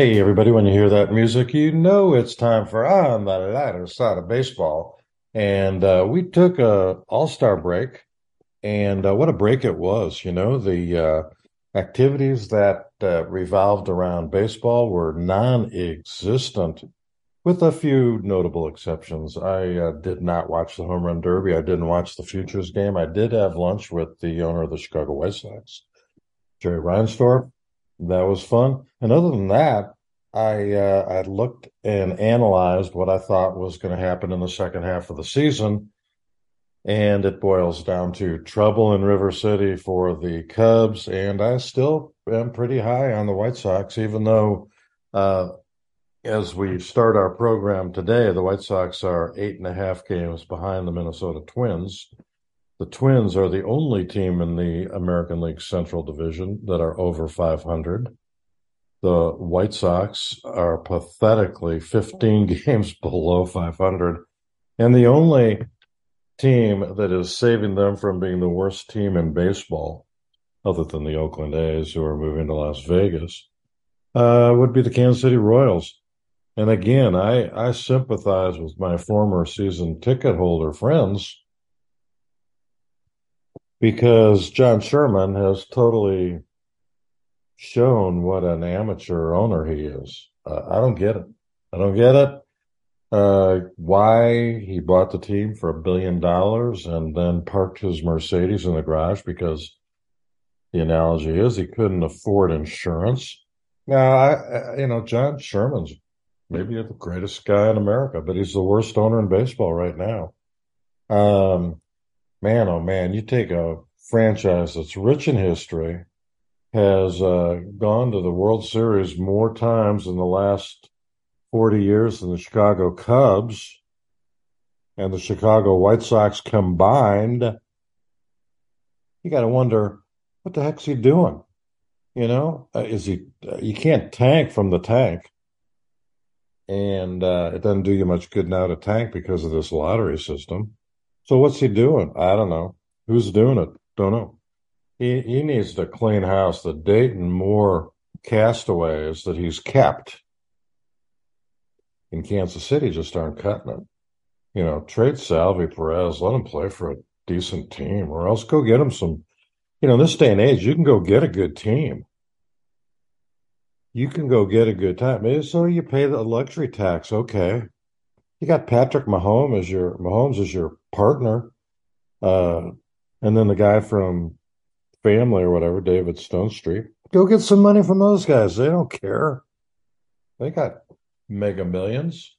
Hey, everybody, when you hear that music, you know it's time for On the Lighter Side of Baseball. And uh, we took a all-star break, and uh, what a break it was. You know, the uh, activities that uh, revolved around baseball were non-existent, with a few notable exceptions. I uh, did not watch the Home Run Derby. I didn't watch the Futures game. I did have lunch with the owner of the Chicago White Sox, Jerry Reinsdorf. That was fun. And other than that, I uh, I looked and analyzed what I thought was going to happen in the second half of the season, and it boils down to trouble in River City for the Cubs. And I still am pretty high on the White Sox, even though, uh, as we start our program today, the White Sox are eight and a half games behind the Minnesota Twins. The Twins are the only team in the American League Central Division that are over 500. The White Sox are pathetically 15 games below 500. And the only team that is saving them from being the worst team in baseball, other than the Oakland A's, who are moving to Las Vegas, uh, would be the Kansas City Royals. And again, I, I sympathize with my former season ticket holder friends because John Sherman has totally shown what an amateur owner he is. Uh, I don't get it. I don't get it. Uh, why he bought the team for a billion dollars and then parked his Mercedes in the garage because the analogy is he couldn't afford insurance. Now, I, you know, John Sherman's maybe the greatest guy in America, but he's the worst owner in baseball right now. Um, man, oh man, you take a franchise that's rich in history, has uh, gone to the World Series more times in the last 40 years than the Chicago Cubs and the Chicago White Sox combined. You got to wonder what the heck's he doing? You know, uh, is he? Uh, you can't tank from the tank, and uh, it doesn't do you much good now to tank because of this lottery system. So what's he doing? I don't know. Who's doing it? Don't know. He he needs to clean house. The Dayton Moore castaways that he's kept in Kansas City just aren't cutting it. You know, trade Salvy Perez, let him play for a decent team, or else go get him some. You know, this day and age, you can go get a good team. You can go get a good time. Maybe so you pay the luxury tax. Okay, you got Patrick Mahomes as your Mahomes as your partner, uh, and then the guy from family or whatever, David Stonestreet, Go get some money from those guys. They don't care. They got mega millions.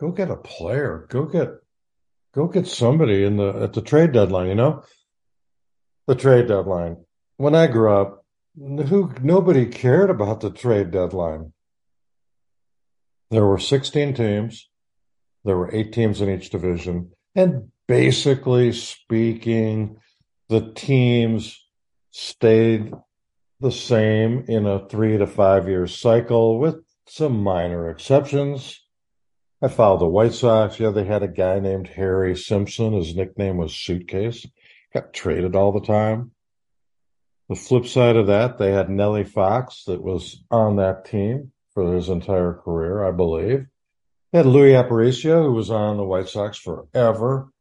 Go get a player. Go get go get somebody in the at the trade deadline, you know? The trade deadline. When I grew up, who nobody cared about the trade deadline. There were 16 teams. There were eight teams in each division. And basically speaking, the teams stayed the same in a three to five year cycle with some minor exceptions. I followed the White Sox. Yeah, they had a guy named Harry Simpson. His nickname was Suitcase. Got traded all the time. The flip side of that, they had Nellie Fox that was on that team for his entire career, I believe. Had Luis Aparicio, who was on the White Sox forever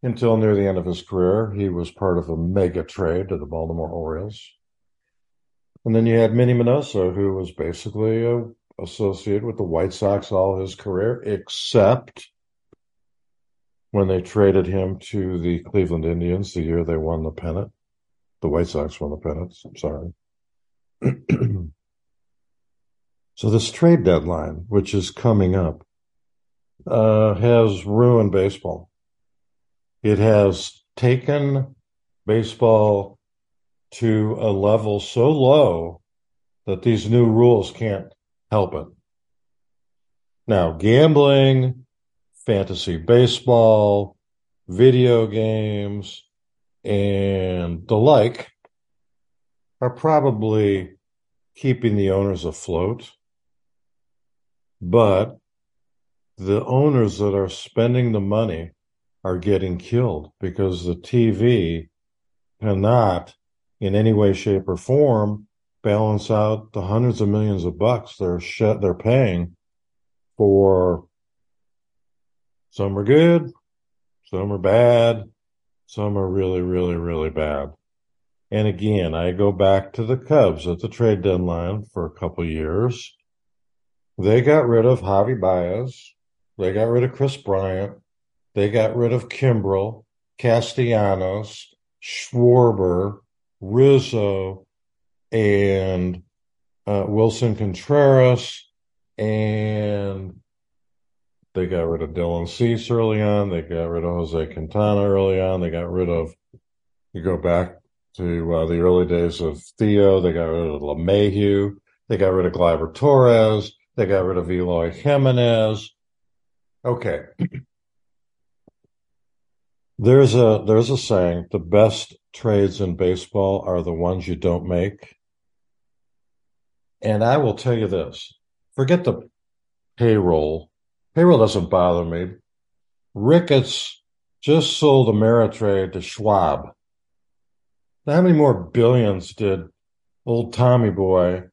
until near the end of his career. He was part of a mega trade to the Baltimore Orioles. And then you had Minnie Minoso, who was basically associated with the White Sox all his career, except when they traded him to the Cleveland Indians the year they won the pennant. The White Sox won the pennant. I'm sorry. so this trade deadline, which is coming up, uh, has ruined baseball. It has taken baseball to a level so low that these new rules can't help it. Now, gambling, fantasy baseball, video games, and the like are probably keeping the owners afloat. But the owners that are spending the money are getting killed because the TV cannot, in any way, shape, or form, balance out the hundreds of millions of bucks they're sh- they're paying for some are good, some are bad, some are really, really, really bad. And again, I go back to the Cubs at the trade deadline for a couple years. They got rid of Javi Baez. They got rid of Kris Bryant. They got rid of Kimbrel, Castellanos, Schwarber, Rizzo, and uh, Willson Contreras, and they got rid of Dylan Cease early on. They got rid of Jose Quintana early on. They got rid of, you go back to uh, the early days of Theo. They got rid of LeMahieu. They got rid of Gleyber Torres. They got rid of Eloy Jimenez. Okay. There's a there's a saying, the best trades in baseball are the ones you don't make. And I will tell you this. Forget the payroll. Payroll doesn't bother me. Ricketts just sold Ameritrade to Schwab. How many more billions did old Tommy Boy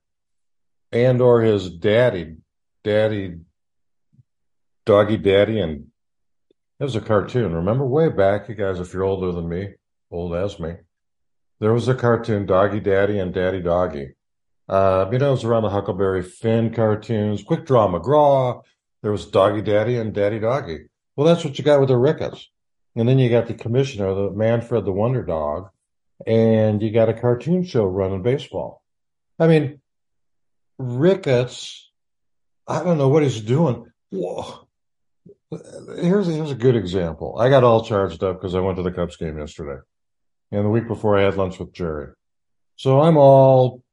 and or his daddy, daddy, doggy daddy, and it was a cartoon. Remember way back, you guys, if you're older than me, old as me, there was a cartoon, Doggy Daddy and Daddy Doggy. Uh, you know, it was around the Huckleberry Finn cartoons, Quick Draw McGraw. There was Doggy Daddy and Daddy Doggy. Well, that's what you got with the Ricketts. And then you got the commissioner, the Manfred the Wonder Dog, and you got a cartoon show running baseball. I mean, Ricketts, I don't know what he's doing. Whoa. Here's, here's a good example. I got all charged up because I went to the Cubs game yesterday. And the week before, I had lunch with Jerry. So I'm all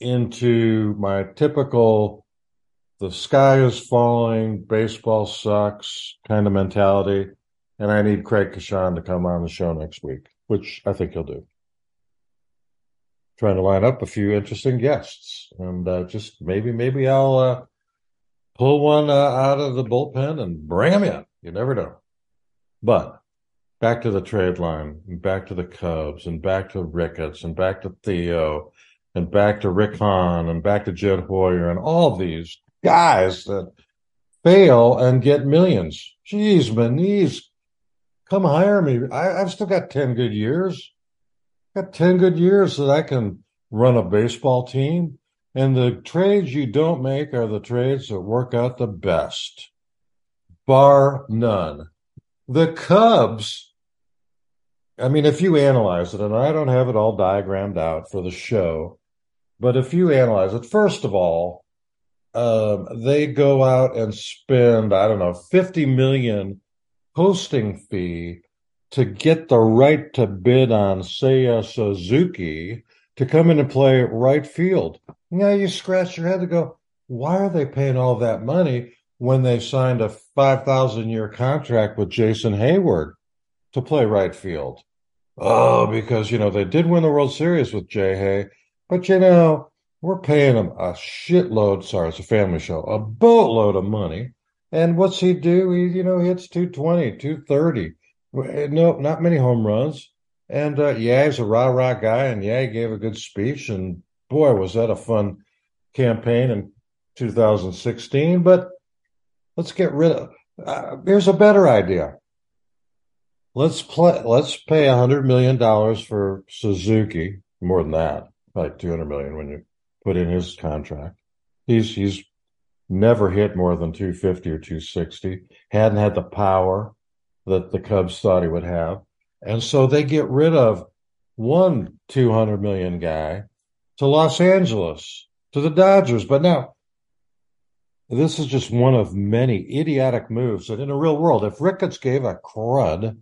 into my typical the sky is falling, baseball sucks kind of mentality. And I need Craig Kashan to come on the show next week, which I think he'll do trying to line up a few interesting guests, and uh, just maybe maybe I'll uh, pull one uh, out of the bullpen and bring him in. You never know. But back to the trade line, and back to the Cubs, and back to Ricketts, and back to Theo, and back to Rick Hahn, and back to Jed Hoyer, and all these guys that fail and get millions. Jeez, man, these come hire me. I, I've still got ten good years got 10 good years that I can run a baseball team. And the trades you don't make are the trades that work out the best, bar none. The Cubs, I mean, if you analyze it, and I don't have it all diagrammed out for the show, but if you analyze it, first of all, um, they go out and spend, I don't know, 50 million hosting fee to get the right to bid on Seiya Suzuki to come in and play right field. Now you scratch your head to go, why are they paying all that money when they signed a 5,000 year contract with Jason Heyward to play right field? Oh, because, you know, they did win the World Series with Jay Hay, but, you know, we're paying him a shitload. Sorry, it's a family show, a boatload of money. And what's he do? He, you know, hits 220, 230. No, not many home runs. And uh, yeah, he's a rah rah guy, and yeah, he gave a good speech. And boy, was that a fun campaign in 2016. But let's get rid of. Uh, here's a better idea. Let's play. Let's pay a hundred million dollars for Suzuki. More than that, like two hundred million when you put in his contract. He's he's never hit more than 250 or 260. Hadn't had the power that the Cubs thought he would have. And so they get rid of one 200 million guy to Los Angeles, to the Dodgers. But now, this is just one of many idiotic moves that in the real world, if Ricketts gave a crud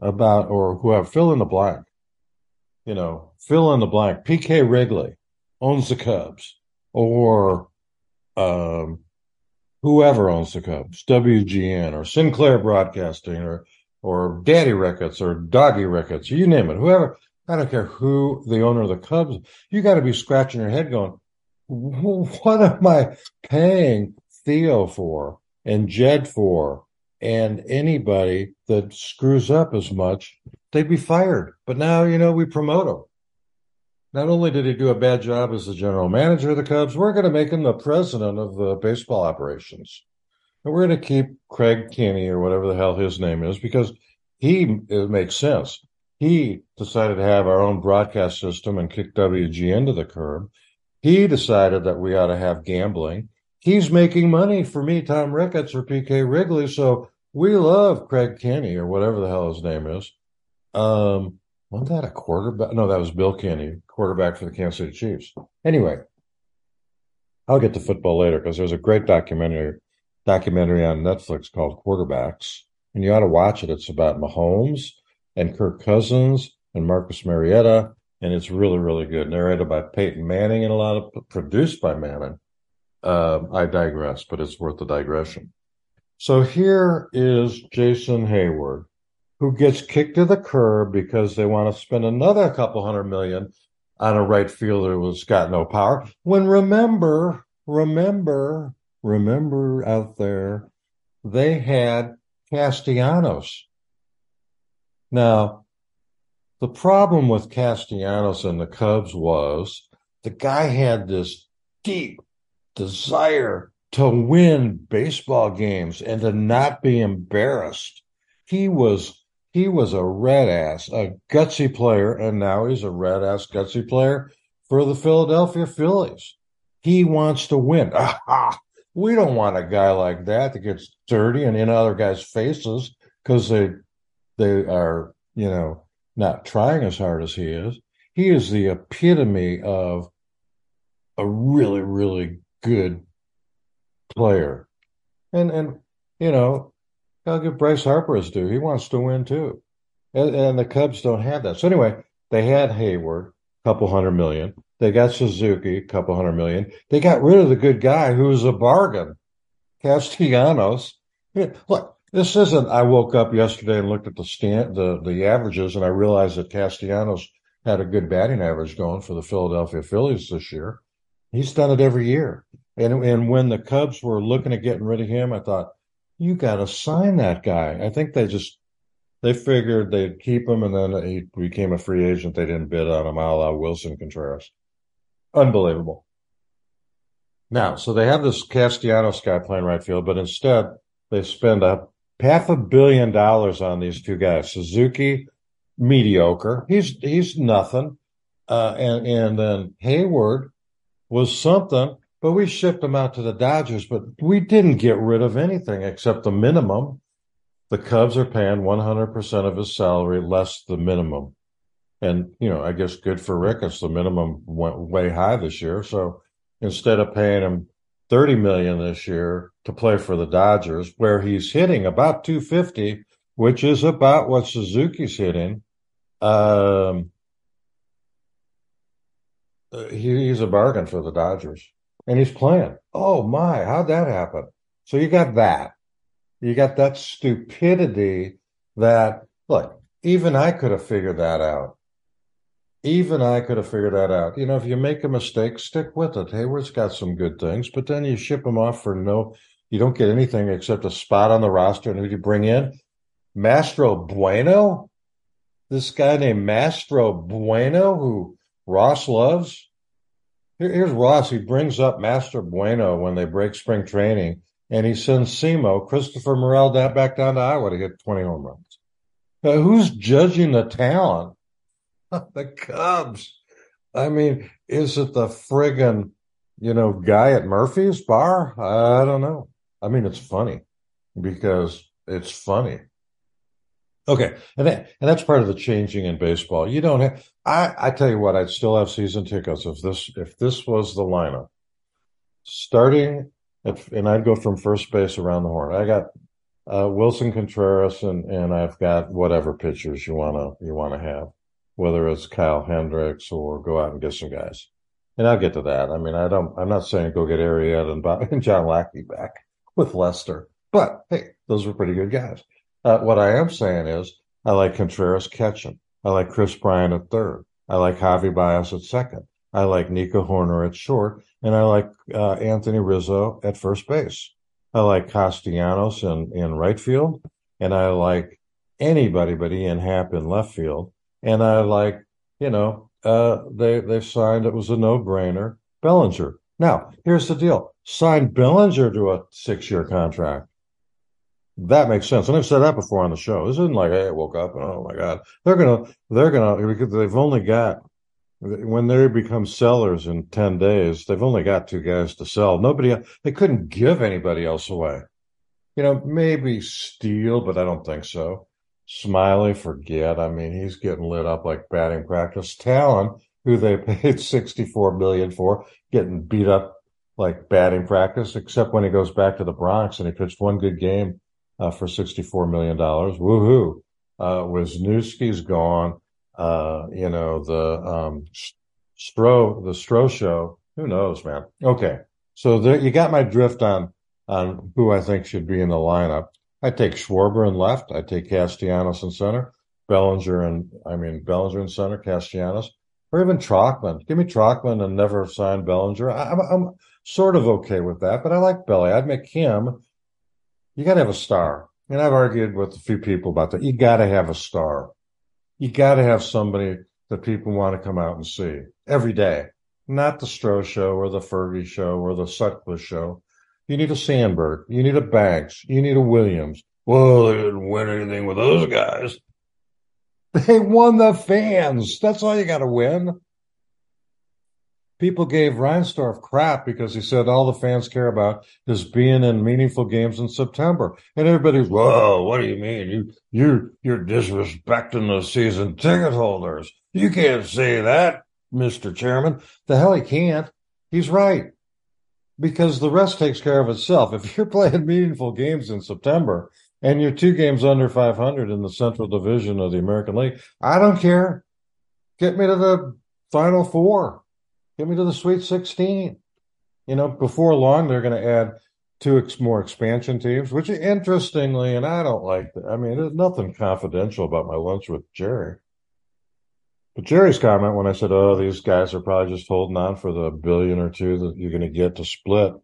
about, or whoever, fill in the blank, you know, fill in the blank, PK Wrigley owns the Cubs, or um, whoever owns the Cubs, WGN or Sinclair Broadcasting or or Daddy Ricketts or Doggy Ricketts, you name it, whoever. I don't care who the owner of the Cubs. You got to be scratching your head, going, "What am I paying Theo for and Jed for?" And anybody that screws up as much, they'd be fired. But now, you know, we promote them. Not only did he do a bad job as the general manager of the Cubs, we're going to make him the president of the baseball operations. And we're going to keep Craig Kenny or whatever the hell his name is because he, it makes sense. He decided to have our own broadcast system and kick WG into the curb. He decided that we ought to have gambling. He's making money for me, Tom Ricketts or PK Wrigley. So we love Craig Kenny or whatever the hell his name is. Um, wasn't that a quarterback? No, that was Bill Kenney, quarterback for the Kansas City Chiefs. Anyway, I'll get to football later because there's a great documentary documentary on Netflix called Quarterbacks, and you ought to watch it. It's about Mahomes and Kirk Cousins and Marcus Mariota, and it's really, really good. Narrated by Peyton Manning and a lot of produced by Manning. Uh, I digress, but it's worth the digression. So here is Jason Heyward, who gets kicked to the curb because they want to spend another couple hundred million on a right fielder who's got no power. When remember, remember, remember out there, they had Castellanos. Now, the problem with Castellanos and the Cubs was the guy had this deep desire to win baseball games and to not be embarrassed. He was he was a red ass, a gutsy player, and now he's a red ass gutsy player for the Philadelphia Phillies. He wants to win. Aha! We don't want a guy like that that gets dirty and in other guys' faces because they they are, you know, not trying as hard as he is. He is the epitome of a really, really good player. And and you know, I'll give Bryce Harper his due. He wants to win too. And, and the Cubs don't have that. So anyway, they had Heyward, a couple hundred million. They got Suzuki, a couple hundred million. They got rid of the good guy who was a bargain. Castellanos. Look, this isn't I woke up yesterday and looked at the stand the, the averages and I realized that Castellanos had a good batting average going for the Philadelphia Phillies this year. He's done it every year. And and when the Cubs were looking at getting rid of him, I thought, you got to sign that guy. I think they just they figured they'd keep him, and then he became a free agent. They didn't bid on him, a la Willson Contreras. Unbelievable. Now, so they have this Castellanos guy playing right field, but instead they spend a half a billion dollars on these two guys. Suzuki, mediocre. He's he's nothing. Uh, and and then Heyward was something. But we shipped him out to the Dodgers, but we didn't get rid of anything except the minimum. The Cubs are paying 100% of his salary less the minimum. And, you know, I guess good for Ricketts. The minimum went way high this year. So instead of paying him 30 million this year to play for the Dodgers, where he's hitting about 250, which is about what Suzuki's hitting, um, he, he's a bargain for the Dodgers and he's playing. Oh my, how'd that happen? So you got that. You got that stupidity that, look, even I could have figured that out. Even I could have figured that out. You know, if you make a mistake, stick with it. Heyward's got some good things, but then you ship him off for no, you don't get anything except a spot on the roster. And who do you bring in? Mastrobuoni? This guy named Mastrobuoni, who Ross loves? Here's Ross. He brings up Mastrobuoni when they break spring training, and he sends Simo, Christopher Morel, that back down to Iowa to get 20 home runs. Now, who's judging the talent? the Cubs. I mean, is it the friggin', you know, guy at Murphy's bar? I don't know. I mean, it's funny because it's funny. Okay, and that, and that's part of the changing in baseball. You don't have. I I tell you what, I'd still have season tickets if this if this was the lineup, starting at, and I'd go from first base around the horn. I got uh, Willson Contreras and and I've got whatever pitchers you wanna you wanna have, whether it's Kyle Hendricks or go out and get some guys. And I'll get to that. I mean, I don't. I'm not saying go get Arrieta and, Bob, and John Lackey back with Lester, but hey, those were pretty good guys. Uh, what I am saying is, I like Contreras catching. I like Kris Bryant at third. I like Javi Baez at second. I like Nico Hoerner at short, and I like uh, Anthony Rizzo at first base. I like Castellanos in, in right field, and I like anybody but Ian Happ in left field, and I like, you know, uh, they they signed. It was a no brainer. Bellinger. Now here's the deal: sign Bellinger to a six year contract. That makes sense, and I've said that before on the show. This isn't like hey, I woke up and oh my god, they're gonna they're gonna because they've only got when they become sellers in 10 days, they've only got two guys to sell. Nobody, they couldn't give anybody else away. You know, maybe Steele, but I don't think so. Smiley, forget. I mean, he's getting lit up like batting practice. Taillon, who they paid 64 million for, getting beat up like batting practice, except when he goes back to the Bronx and he pitched one good game uh, for $64 million. Woohoo. Uh, Wesneski's gone. Uh, you know, the um, Stro, the Stro show. Who knows, man? Okay. So there, you got my drift on on who I think should be in the lineup. I take Schwarber in left. I take Castellanos in center. Bellinger and I mean Bellinger in center, Castellanos, or even Tauchman. Give me Tauchman and never sign Bellinger. I, am I'm, I'm sort of okay with that, but I like Belly. I'd make him. You got to have a star, and I've argued with a few people about that. You got to have a star. You got to have somebody that people want to come out and see every day, not the Stro show or the Fergie show or the Sutcliffe show. You need a Sandberg. You need a Banks. You need a Williams. Well, they didn't win anything with those guys. They won the fans. That's all you got to win. People gave Reinsdorf crap because he said all the fans care about is being in meaningful games in September. And everybody's, whoa, what do you mean? You, you, you're disrespecting the season ticket holders. You can't say that, Mr. Chairman. The hell he can't. He's right because the rest takes care of itself. If you're playing meaningful games in September and you're two games under 500 in the Central Division of the American League, I don't care. Get me to the Final Four. Get me to the Sweet 16. You know, before long, they're going to add two ex- more expansion teams, which interestingly, and I don't like that. I mean, there's nothing confidential about my lunch with Jerry. But Jerry's comment when I said, "Oh, these guys are probably just holding on for the billion or two that you're going to get to split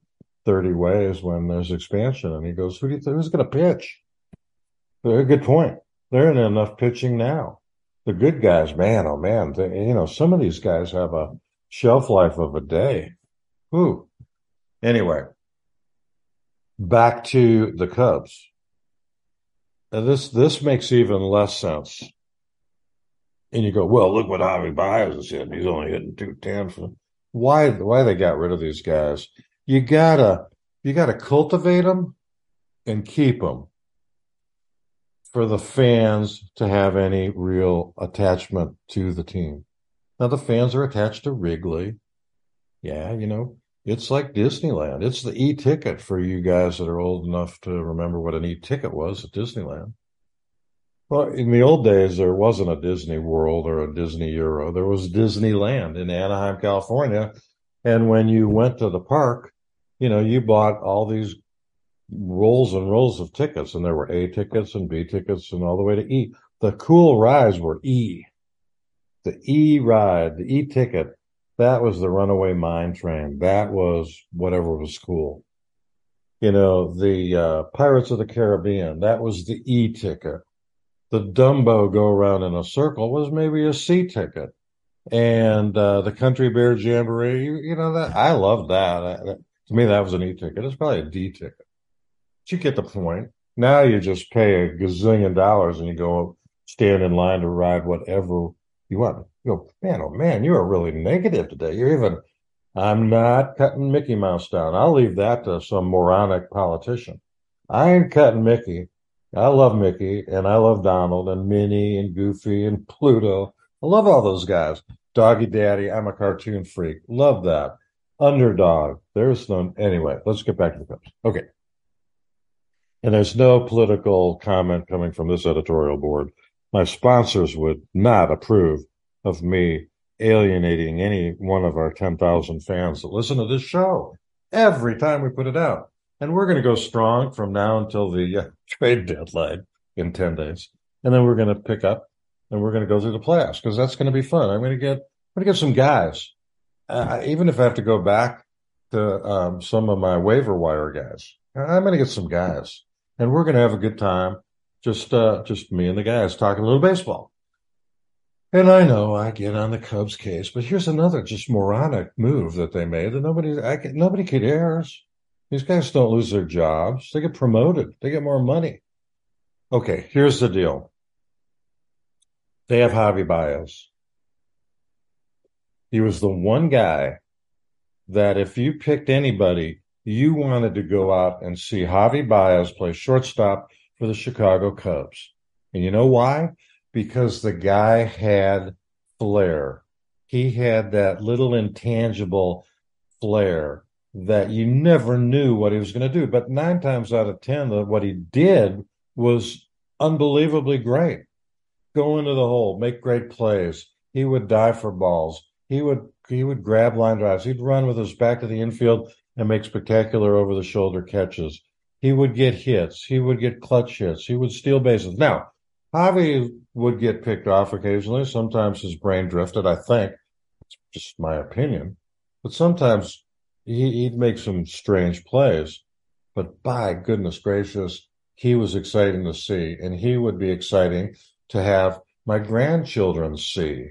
30 ways when there's expansion," and he goes, "Who do you think, who's going to pitch?" Good point. They're in enough pitching now. The good guys, man, oh man, they, you know, some of these guys have a shelf life of a day. Who? Anyway, back to the Cubs. this this makes even less sense and you go, well, look what Javi Baez is hitting. He's only hitting 210 why why they got rid of these guys. You gotta you gotta cultivate them and keep them for the fans to have any real attachment to the team. Now the fans are attached to Wrigley. Yeah, you know, it's like Disneyland. It's the e-ticket for you guys that are old enough to remember what an e-ticket was at Disneyland. Well, in the old days, there wasn't a Disney World or a Disney Euro. There was Disneyland in Anaheim, California. And when you went to the park, you know, you bought all these rolls and rolls of tickets, and there were A tickets and B tickets and all the way to E. The cool rides were E. The E ride, the E ticket, that was the runaway mine train. That was whatever was cool. You know, the uh, Pirates of the Caribbean, that was the E ticket the Dumbo go around in a circle was maybe a C ticket. And uh, the Country Bear Jamboree, you, you know that I love that. I, that. To me, that was an E ticket. It's probably a D ticket. But you get the point. Now you just pay a gazillion dollars and you go stand in line to ride whatever you want. You go, man, oh man, you are really negative today. You're even. I'm not cutting Mickey Mouse down. I'll leave that to some moronic politician. I ain't cutting Mickey. I love Mickey and I love Donald and Minnie and Goofy and Pluto. I love all those guys. Doggy Daddy, I'm a cartoon freak. Love that. Underdog. There's no anyway, let's get back to the Cubs. Okay. And there's no political comment coming from this editorial board. My sponsors would not approve of me alienating any one of our 10,000 fans that listen to this show every time we put it out. And we're going to go strong from now until the uh, trade deadline in 10 days. And then we're going to pick up and we're going to go through the playoffs because that's going to be fun. I'm going to get, I'm going to get some guys. Uh, even if I have to go back to um, some of my waiver wire guys, I'm going to get some guys and we're going to have a good time. Just, uh, just me and the guys talking a little baseball. And I know I get on the Cubs case, but here's another just moronic move that they made that nobody, I, nobody cares. These guys don't lose their jobs. They get promoted. They get more money. Okay, here's the deal. They have Javi Baez. He was the one guy that if you picked anybody, you wanted to go out and see Javi Baez play shortstop for the Chicago Cubs. And you know why? Because the guy had flair. He had that little intangible flair that you never knew what he was going to do. But nine times out of 10, what he did was unbelievably great. Go into the hole, make great plays. He would die for balls. He would he would grab line drives. He'd run with his back to the infield and make spectacular over the shoulder catches. He would get hits. He would get clutch hits. He would steal bases. Now, Javi would get picked off occasionally. Sometimes his brain drifted, I think. It's just my opinion. But sometimes he, would make some strange plays. But by goodness gracious, he was exciting to see. And he would be exciting to have my grandchildren see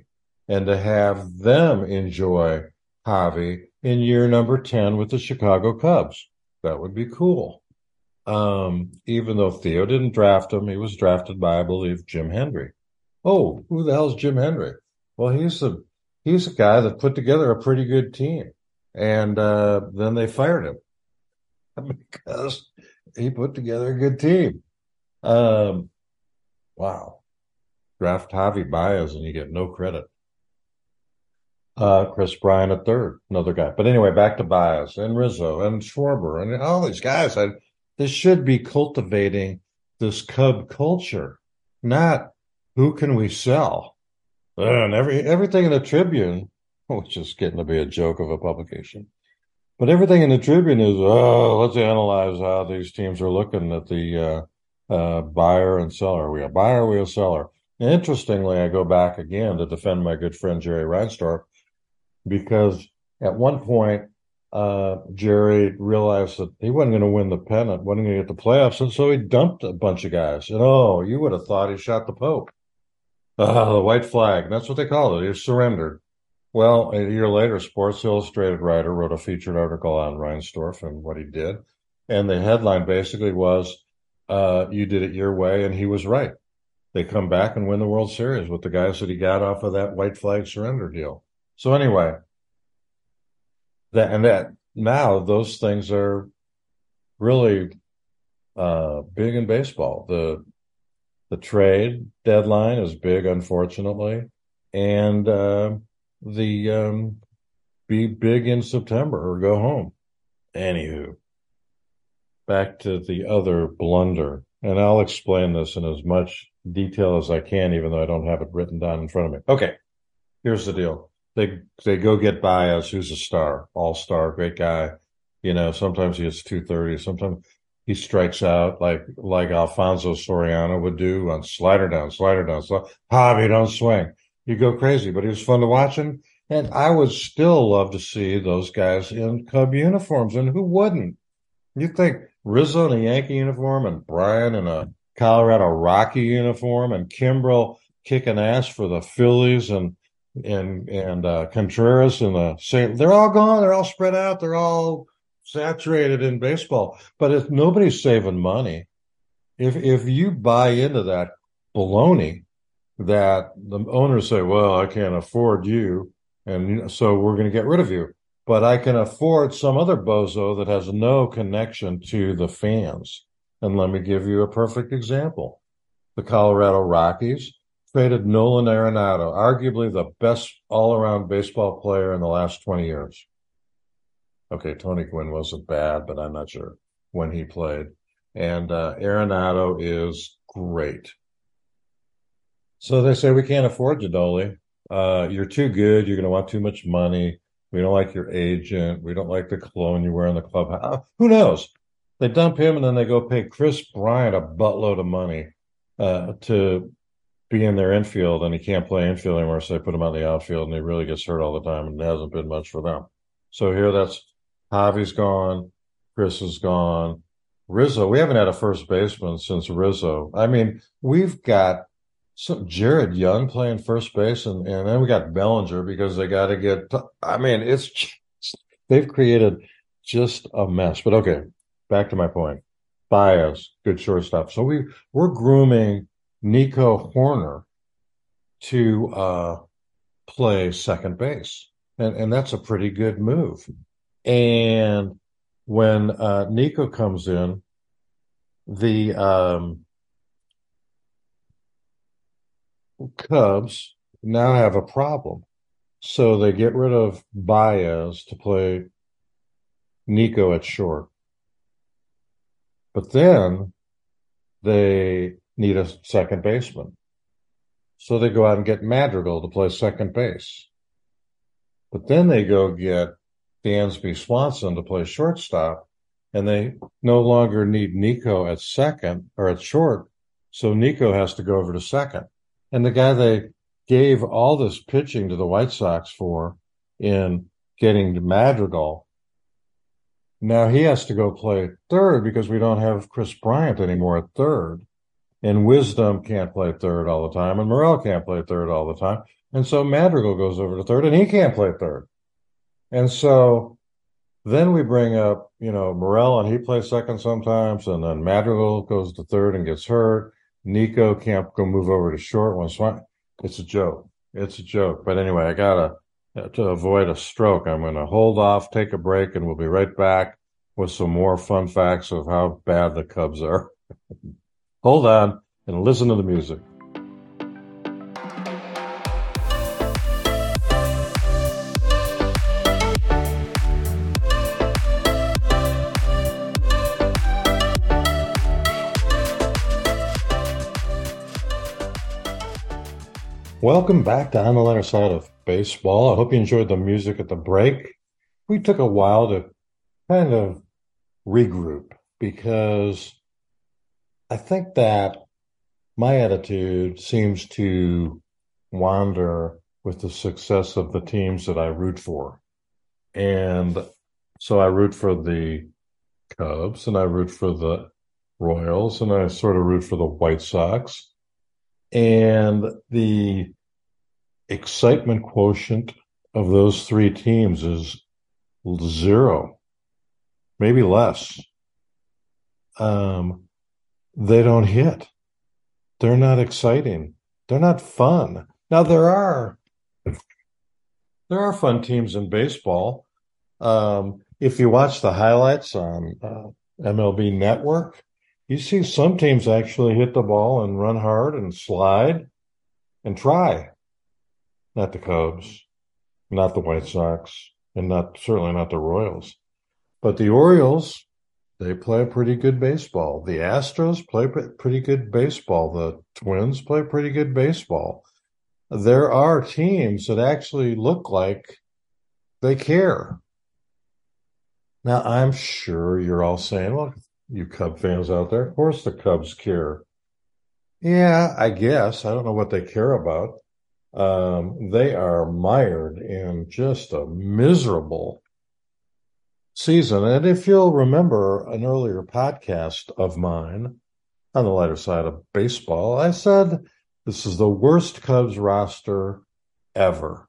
and to have them enjoy Javi in year number 10 with the Chicago Cubs. That would be cool. Um, even though Theo didn't draft him, he was drafted by, I believe, Jim Hendry. Oh, who the hell's Jim Hendry? Well, he's a he's a guy that put together a pretty good team, and uh, then they fired him because he put together a good team. Um, wow, draft Javi Baez and you get no credit. Uh, Kris Bryant a third, another guy. But anyway, back to Baez and Rizzo and Schwarber and all these guys. I, this should be cultivating this Cub culture, not who can we sell. And every everything in the Tribune, which is getting to be a joke of a publication, but everything in the Tribune is, oh, let's analyze how these teams are looking at the uh, uh, buyer and seller. Are we a buyer? Are we a seller? Interestingly, I go back again to defend my good friend Jerry Reinsdorf because at one point, uh, Jerry realized that he wasn't going to win the pennant, wasn't going to get the playoffs, and so he dumped a bunch of guys. And oh, you would have thought he shot the Pope. Uh, the white flag. That's what they call it. He surrendered. Well, a year later, Sports Illustrated writer wrote a featured article on Reinsdorf and what he did. And the headline basically was, uh, you did it your way, and he was right. They come back and win the World Series with the guys that he got off of that white flag surrender deal. So anyway, that and that now those things are really uh, big in baseball. The the trade deadline is big, unfortunately, and uh, the um, be big in September or go home. Anywho, back to the other blunder, and I'll explain this in as much detail as I can, even though I don't have it written down in front of me. Okay, here's the deal they they go get Baez, who's a star, all star, great guy. You know, sometimes he hits two thirty, sometimes he strikes out like like Alfonso Soriano would do on slider down, slider down, slider. Javi, don't swing. You go crazy, but he was fun to watch him. And I would still love to see those guys in Cub uniforms, and who wouldn't? You think Rizzo in a Yankee uniform and Bryant in a Colorado Rocky uniform and Kimbrel kicking ass for the Phillies and and and uh, Contreras and the Saint. They're all gone. They're all spread out. They're all saturated in baseball. But if nobody's saving money, if if you buy into that baloney that the owners say, "Well, I can't afford you, and so we're going to get rid of you," but I can afford some other bozo that has no connection to the fans. And let me give you a perfect example: the Colorado Rockies traded Nolan Arenado, arguably the best all around baseball player in the last 20 years. Okay, Tony Gwynn wasn't bad, but I'm not sure when he played. And uh, Arenado is great. So they say, we can't afford Dolly. Uh, you're too good. You're going to want too much money. We don't like your agent. We don't like the cologne you wear in the clubhouse. Uh, who knows? They dump him and then they go pay Kris Bryant a buttload of money uh, to be in their infield and he can't play infield anymore. So they put him on the outfield and he really gets hurt all the time and it hasn't been much for them. So here that's Javi's gone. Chris is gone. Rizzo, we haven't had a first baseman since Rizzo. I mean, we've got so Jared Young playing first base, and, and then we got Bellinger because they got to get. I mean, it's just, they've created just a mess. But okay, back to my point. Baez, good shortstop. So we we're grooming Nico Hoerner to uh, play second base, and and that's a pretty good move. And when uh, Nico comes in, the um, Cubs now have a problem. So they get rid of Baez to play Nico at short. But then they need a second baseman. So they go out and get Madrigal to play second base. But then they go get Dansby Swanson to play shortstop, and they no longer need Nico at second or at short. So Nico has to go over to second. And the guy they gave all this pitching to the White Sox for in getting Madrigal, now he has to go play third because we don't have Kris Bryant anymore at third. And Wisdom can't play third all the time, and Morel can't play third all the time. And so Madrigal goes over to third, and he can't play third. And so then we bring up, you know, Morel, and he plays second sometimes, and then Madrigal goes to third and gets hurt. Nico can't go move over to short Swan. It's a joke. It's a joke. But anyway, I gotta uh, to avoid a stroke. I'm to hold off, take a break, and we'll be right back with some more fun facts of how bad the Cubs are. hold on and listen to the music. Welcome back to On the Lighter Side of Baseball. I hope you enjoyed the music at the break. We took a while to kind of regroup because I think that my attitude seems to wander with the success of the teams that I root for. And so I root for the Cubs and I root for the Royals and I sort of root for the White Sox and the excitement quotient of those three teams is zero, maybe less. Um, they don't hit. They're not exciting. They're not fun. Now there are there are fun teams in baseball. Um, if you watch the highlights on uh, MLB Network, you see some teams actually hit the ball and run hard and slide and try. Not the Cubs, not the White Sox, and not certainly not the Royals. But the Orioles, they play pretty good baseball. The Astros play pretty good baseball. The Twins play pretty good baseball. There are teams that actually look like they care. Now, I'm sure you're all saying, well, you Cub fans out there. Of course, the Cubs care. Yeah, I guess. I don't know what they care about. Um, they are mired in just a miserable season. And if you'll remember an earlier podcast of mine on the lighter side of baseball, I said this is the worst Cubs roster ever.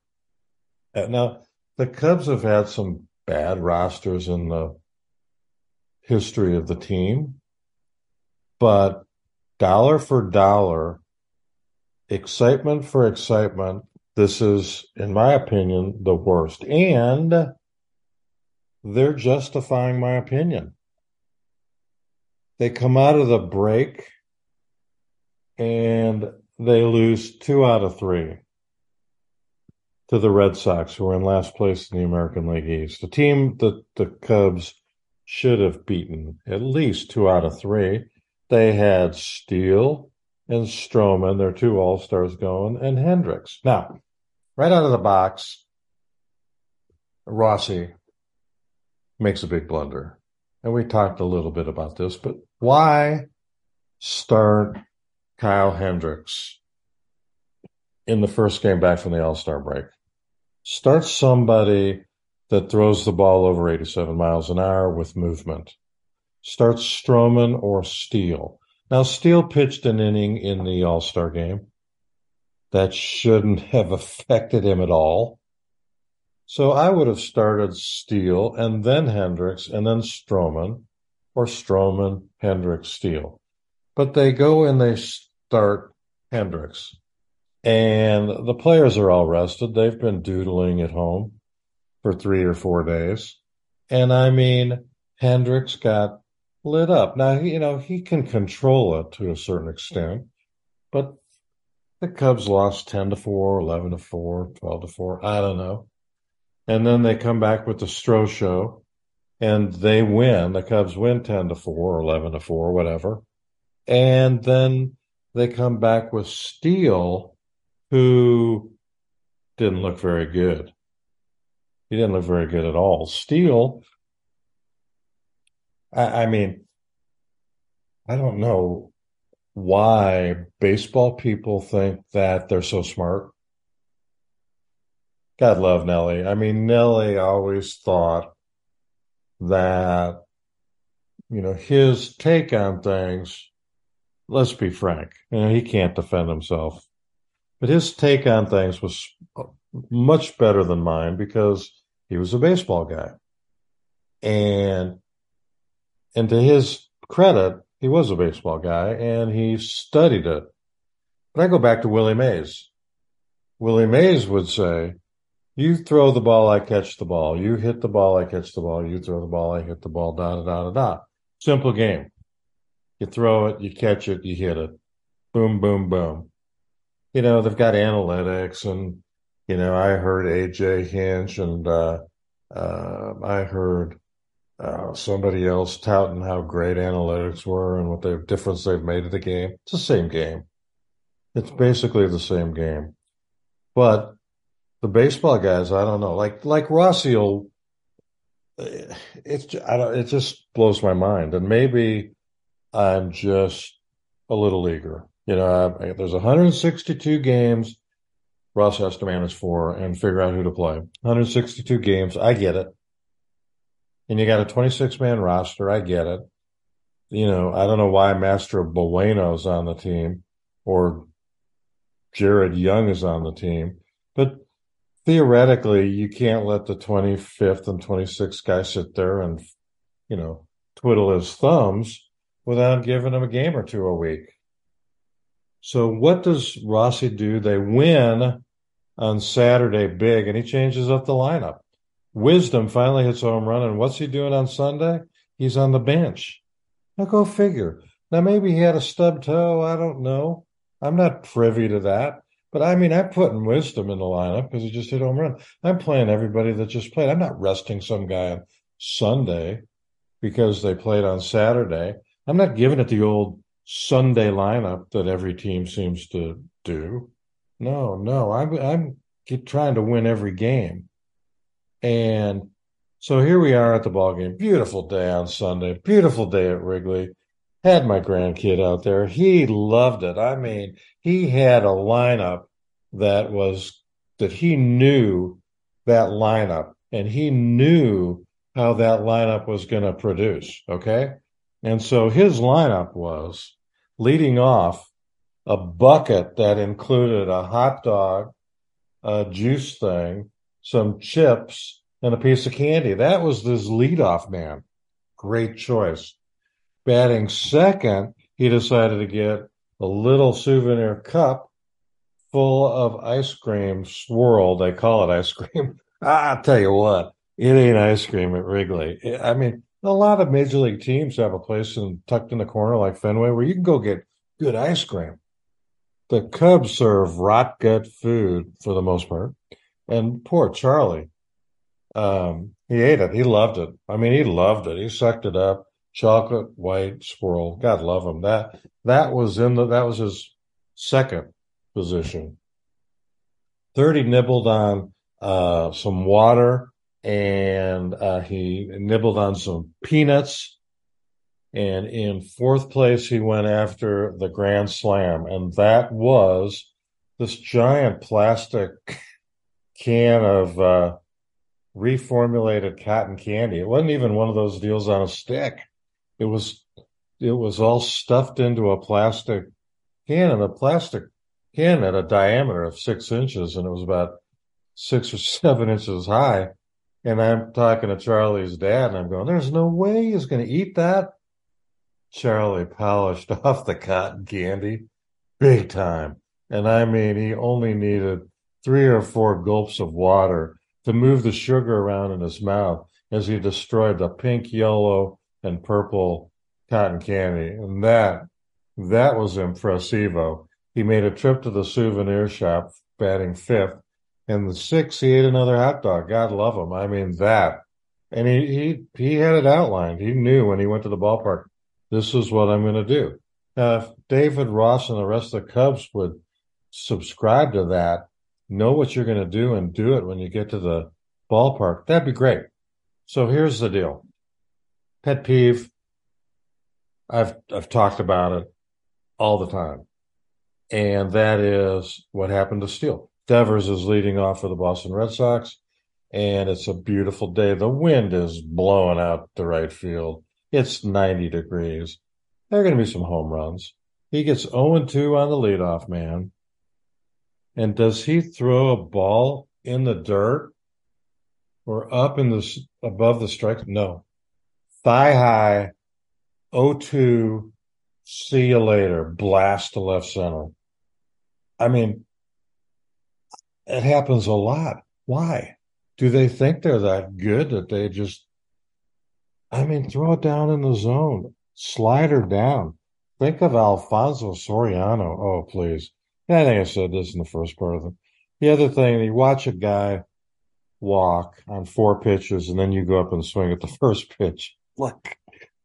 Now, the Cubs have had some bad rosters in the history of the team. But dollar for dollar, excitement for excitement, this is, in my opinion, the worst. And they're justifying my opinion. They come out of the break and they lose two out of three to the Red Sox, who are in last place in the American League East. The team that the Cubs should have beaten at least two out of three. They had Steele and Stroman, their two All Stars going, and Hendricks. Now, right out of the box, Rossi makes a big blunder. And we talked a little bit about this, but why start Kyle Hendricks in the first game back from the All Star break? Start somebody that throws the ball over 87 miles an hour with movement. Start Stroman or Steele. Now, Steele pitched an inning in the All Star game. that shouldn't have affected him at all. So I would have started Steele and then Hendricks and then Stroman or Stroman, Hendricks, Steele. But they go and they start Hendricks. And the players are all rested. They've been doodling at home for three or four days. And I mean, Hendricks got lit up. Now, you know, he can control it to a certain extent, but the Cubs lost 10 to 4, 11 to 4, 12 to 4. I don't know. And then they come back with the Stro show and they win. The Cubs win 10 to 4, or 11 to 4, whatever. And then they come back with Steele, who didn't look very good. He didn't look very good at all. Steele, I, I mean, I don't know why baseball people think that they're so smart. God love Nelly. I mean, Nelly always thought that, you know, his take on things, let's be frank, you know, he can't defend himself. But his take on things was much better than mine because he was a baseball guy. And and to his credit, he was a baseball guy and he studied it. But I go back to Willie Mays. Willie Mays would say, you throw the ball, I catch the ball. You hit the ball, I catch the ball. You throw the ball, I hit the ball, da da da da da. Simple game. You throw it, you catch it, you hit it. Boom, boom, boom. You know, they've got analytics and, you know, I heard AJ Hinch and, uh, uh, I heard uh, somebody else touting how great analytics were and what the difference they've made to the game. It's the same game. It's basically the same game. But the baseball guys, I don't know, like like Rossi will. It's I don't. It just blows my mind, and maybe I'm just a little eager. You know, I, there's 162 games. Ross has to manage for and figure out who to play. 162 games. I get it and you got a 26 man roster. I get it. You know, I don't know why Mastrobuoni's on the team or Jared Young is on the team, but theoretically, you can't let the 25th and 26th guy sit there and, you know, twiddle his thumbs without giving him a game or two a week. So what does Rossi do? They win on Saturday big and he changes up the lineup. Wisdom finally hits a home run, and what's he doing on Sunday? He's on the bench. Now go figure. Now maybe he had a stub toe. I don't know. I'm not privy to that. But I mean, I'm putting wisdom in the lineup because he just hit home run. I'm playing everybody that just played. I'm not resting some guy on Sunday because they played on Saturday. I'm not giving it the old Sunday lineup that every team seems to do. No, no, I'm I'm trying to win every game. And so here we are at the ball game. Beautiful day on Sunday. Beautiful day at Wrigley. Had my grandkid out there. He loved it. I mean, he had a lineup that was that he knew that lineup and he knew how that lineup was going to produce. Okay. And so his lineup was leading off a bucket that included a hot dog, a juice thing, some chips, and a piece of candy. That was his leadoff man. Great choice. Batting second, he decided to get a little souvenir cup full of ice cream swirl. They call it ice cream. I'll tell you what, it ain't ice cream at Wrigley. I mean, a lot of major league teams have a place in, tucked in the corner like Fenway where you can go get good ice cream. The Cubs serve rot gut food for the most part. And poor Charlie, um, he ate it. He loved it. I mean, he loved it. He sucked it up. Chocolate white squirrel. God love him. That that was in the that was his second position. Third, he nibbled on uh, some water and uh, he nibbled on some peanuts. And in fourth place, he went after the Grand Slam, and that was this giant plastic can of uh, reformulated cotton candy. It wasn't even one of those deals on a stick. It was it was all stuffed into a plastic can, and the plastic can at a diameter of six inches, and it was about six or seven inches high. And I'm talking to Charlie's dad, and I'm going, "There's no way he's going to eat that." Charlie polished off the cotton candy big time. And I mean, he only needed three or four gulps of water to move the sugar around in his mouth as he destroyed the pink, yellow, and purple cotton candy. And that, that was impressivo. He made a trip to the souvenir shop, batting fifth. And the sixth, he ate another hot dog. God love him. I mean, that. And he, he, he had it outlined. He knew when he went to the ballpark, this is what I'm going to do. Now, if David Ross and the rest of the Cubs would subscribe to that, know what you're going to do and do it when you get to the ballpark, that'd be great. So here's the deal. Pet peeve. I've, I've talked about it all the time. And that is what happened to Steele. Devers is leading off for the Boston Red Sox and it's a beautiful day. The wind is blowing out the right field. It's 90 degrees. There are going to be some home runs. He gets 0 2 on the leadoff man. And does he throw a ball in the dirt or up in the above the strike? No. Thigh high, 0 2, see you later, blast to left center. I mean, it happens a lot. Why? Do they think they're that good that they just, I mean, throw it down in the zone? Slider down. Think of Alfonso Soriano. Oh, please. I think I said this in the first part of it. The other thing, you watch a guy walk on four pitches and then you go up and swing at the first pitch. Look,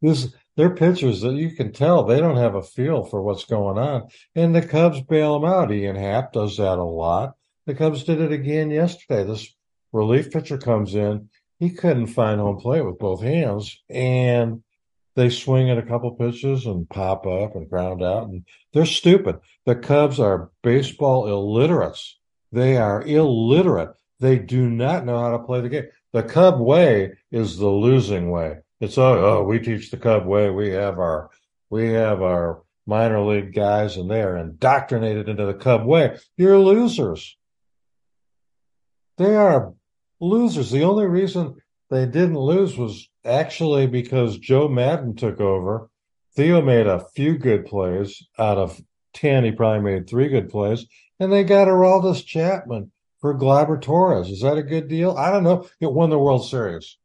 this they're pitchers that you can tell they don't have a feel for what's going on. And the Cubs bail them out. Ian Happ does that a lot. The Cubs did it again yesterday. This relief pitcher comes in. He couldn't find home plate with both hands. And they swing at a couple pitches and pop up and ground out, and they're stupid. The Cubs are baseball illiterates. They are illiterate. They do not know how to play the game. The Cub way is the losing way. It's oh, oh we teach the Cub way. We have our we have our minor league guys, and they are indoctrinated into the Cub way. You're losers. They are losers. The only reason they didn't lose was actually because Joe Maddon took over. Theo made a few good plays out of 10. He probably made three good plays. And they got Aroldis Chapman for Gleyber Torres. Is that a good deal? I don't know. It won the World Series.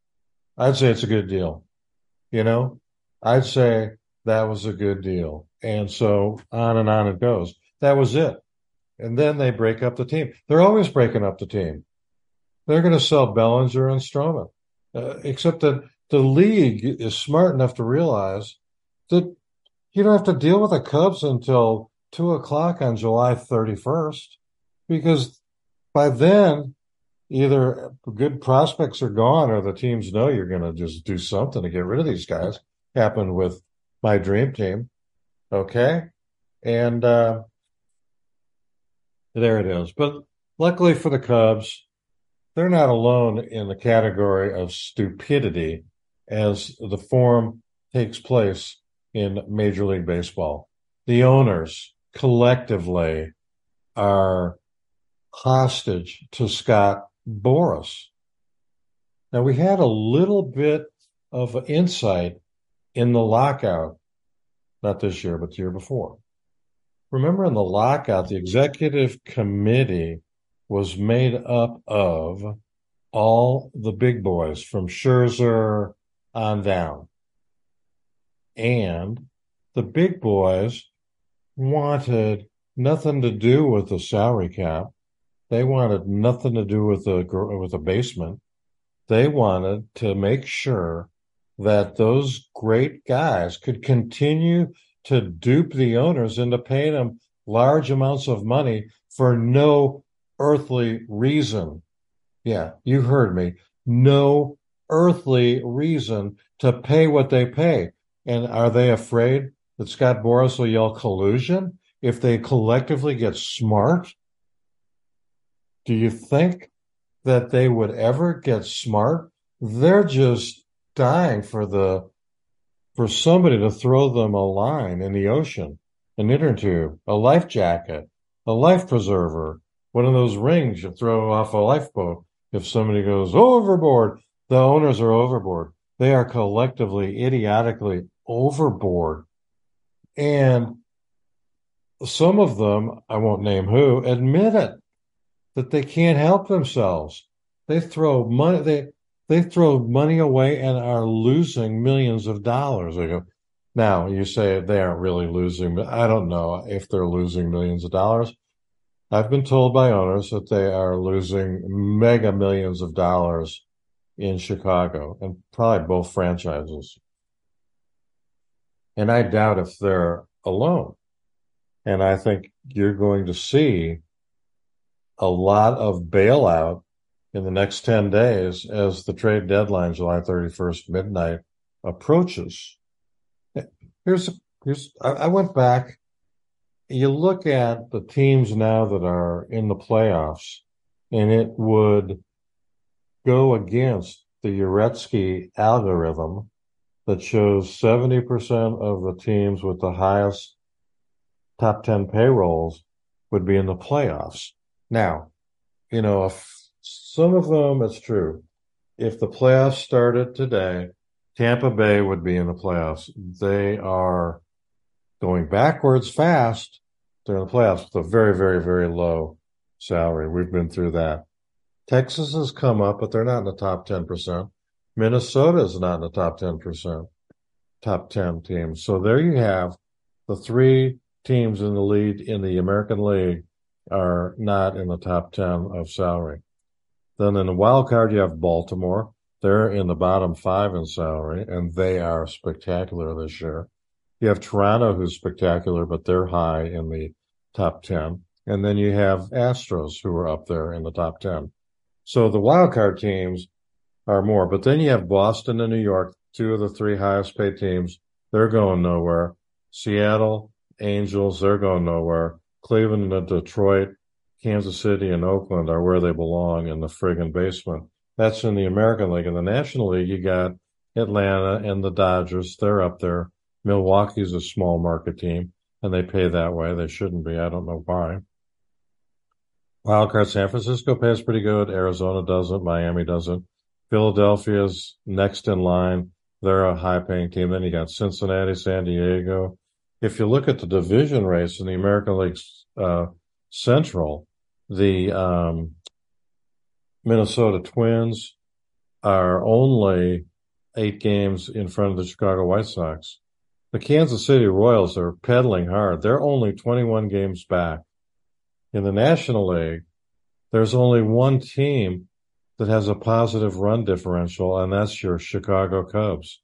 I'd say it's a good deal. You know, I'd say that was a good deal. And so on and on it goes. That was it. And then they break up the team. They're always breaking up the team. They're going to sell Bellinger and Stroman, uh, except that the league is smart enough to realize that you don't have to deal with the Cubs until two o'clock on July 31st, because by then, either good prospects are gone or the teams know you're going to just do something to get rid of these guys. Happened with my dream team. Okay. And, uh, there it is. But luckily for the Cubs, they're not alone in the category of stupidity as the form takes place in Major League Baseball. The owners collectively are hostage to Scott Boras. Now, we had a little bit of insight in the lockout, not this year, but the year before. Remember in the lockout, the executive committee was made up of all the big boys from Scherzer on down. And the big boys wanted nothing to do with the salary cap. They wanted nothing to do with the with the basement. They wanted to make sure that those great guys could continue to dupe the owners into paying them large amounts of money for no earthly reason. Yeah, you heard me. No earthly reason to pay what they pay. And are they afraid that Scott Boras will yell collusion if they collectively get smart? Do you think that they would ever get smart? They're just dying for the for somebody to throw them a line in the ocean, an inner tube, a life jacket, a life preserver, one of those rings you throw off a lifeboat. If somebody goes overboard, the owners are overboard. They are collectively, idiotically overboard. And some of them, I won't name who, admit it that they can't help themselves. They throw money, they, they throw money away and are losing millions of dollars. Now you say they aren't really losing, but I don't know if they're losing millions of dollars. I've been told by owners that they are losing mega millions of dollars in Chicago and probably both franchises. And I doubt if they're alone. And I think you're going to see a lot of bailout in the next 10 days as the trade deadline, July 31st, midnight, approaches. Here's, here's, I went back. You look at the teams now that are in the playoffs, and it would go against the Uretsky algorithm that shows 70% of the teams with the highest top 10 payrolls would be in the playoffs. Now, you know, if some of them, it's true. If the playoffs started today, Tampa Bay would be in the playoffs. They are going backwards fast. They're in the playoffs with a very, very, very low salary. We've been through that. Texas has come up, but they're not in the top 10%. Minnesota is not in the top 10%, top 10 teams. So there you have the three teams in the lead in the American League are not in the top 10 of salary. Then in the wild card, you have Baltimore. They're in the bottom five in salary, and they are spectacular this year. You have Toronto, who's spectacular, but they're high in the top 10. And then you have Astros, who are up there in the top 10. So the wild card teams are more. But then you have Boston and New York, two of the three highest paid teams. They're going nowhere. Seattle, Angels, they're going nowhere. Cleveland and Detroit, Kansas City and Oakland are where they belong in the friggin' basement. That's in the American League. In the National League, you got Atlanta and the Dodgers. They're up there. Milwaukee's a small market team and they pay that way. They shouldn't be. I don't know why. Wildcard San Francisco pays pretty good. Arizona doesn't. Miami doesn't. Philadelphia's next in line. They're a high paying team. Then you got Cincinnati, San Diego. If you look at the division race in the American League uh, Central, the um, Minnesota Twins are only eight games in front of the Chicago White Sox. The Kansas City Royals are pedaling hard. They're only 21 games back. In the National League, there's only one team that has a positive run differential, and that's your Chicago Cubs.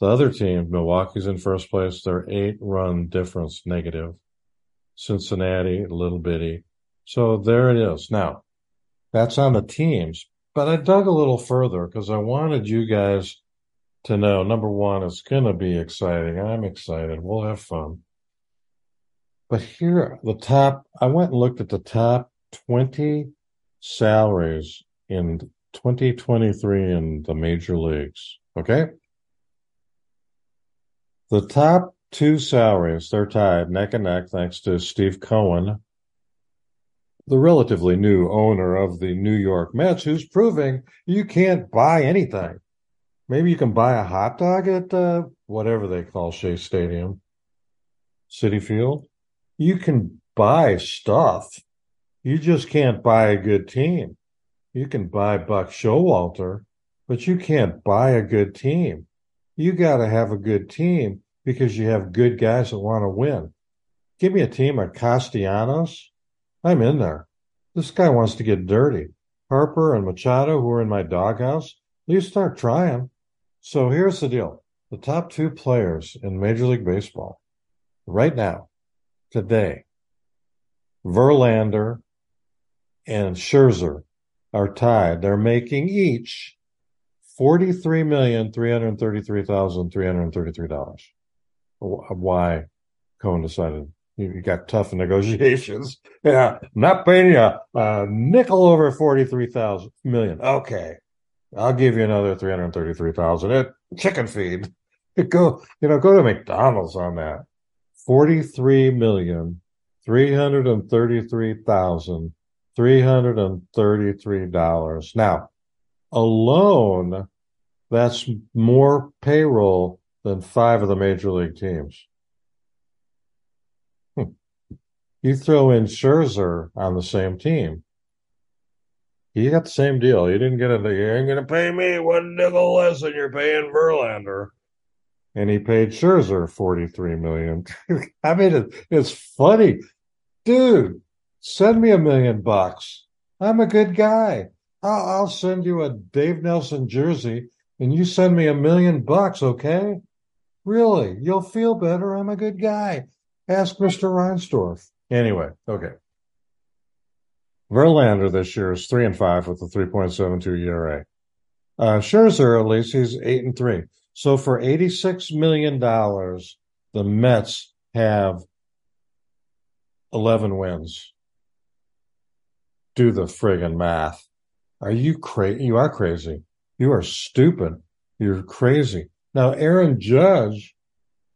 The other team, Milwaukee's in first place. They're eight run difference negative. Cincinnati, a little bitty. So there it is. Now, that's on the teams, but I dug a little further because I wanted you guys to know number one, it's going to be exciting. I'm excited. We'll have fun. But here, the top, I went and looked at the top 20 salaries in 2023 in the major leagues. Okay. The top two salaries, they're tied neck and neck thanks to Steve Cohen, the relatively new owner of the New York Mets, who's proving you can't buy anything. Maybe you can buy a hot dog at uh, whatever they call Shea Stadium, Citi Field. You can buy stuff. You just can't buy a good team. You can buy Buck Showalter, but you can't buy a good team. You got to have a good team because you have good guys that want to win. Give me a team of Castellanos. I'm in there. This guy wants to get dirty. Harper and Machado, who are in my doghouse, you start trying. So here's the deal. The top two players in Major League Baseball right now, today, Verlander and Scherzer are tied. They're making each forty-three million three hundred thirty-three thousand three hundred thirty-three dollars. Why Cohen decided you got tough negotiations. Yeah, not paying you a nickel over forty-three thousand million. Okay, I'll give you another three hundred thirty-three thousand at chicken feed. Go, you know, go to McDonald's on that. Forty-three million three hundred thirty-three thousand three hundred thirty-three dollars. Now, alone, that's more payroll than five of the major league teams. Hmm. You throw in Scherzer on the same team. You got the same deal. You didn't get it. You ain't going to pay me one nickel less than you're paying Verlander. And he paid Scherzer 43 million. I mean, it, it's funny. Dude, send me a million bucks. I'm a good guy. I'll, send you a Dave Nelson jersey and you send me a million bucks, okay? Really, you'll feel better. I'm a good guy. Ask Mr. Reinsdorf. Anyway, okay. Verlander this year is three and five with a 3.72 ERA. Uh, Scherzer, at least, he's eight and three. So for $86 million, the Mets have 11 wins. Do the friggin' math. Are you crazy? You are crazy. You are stupid. You're crazy. Now, Aaron Judge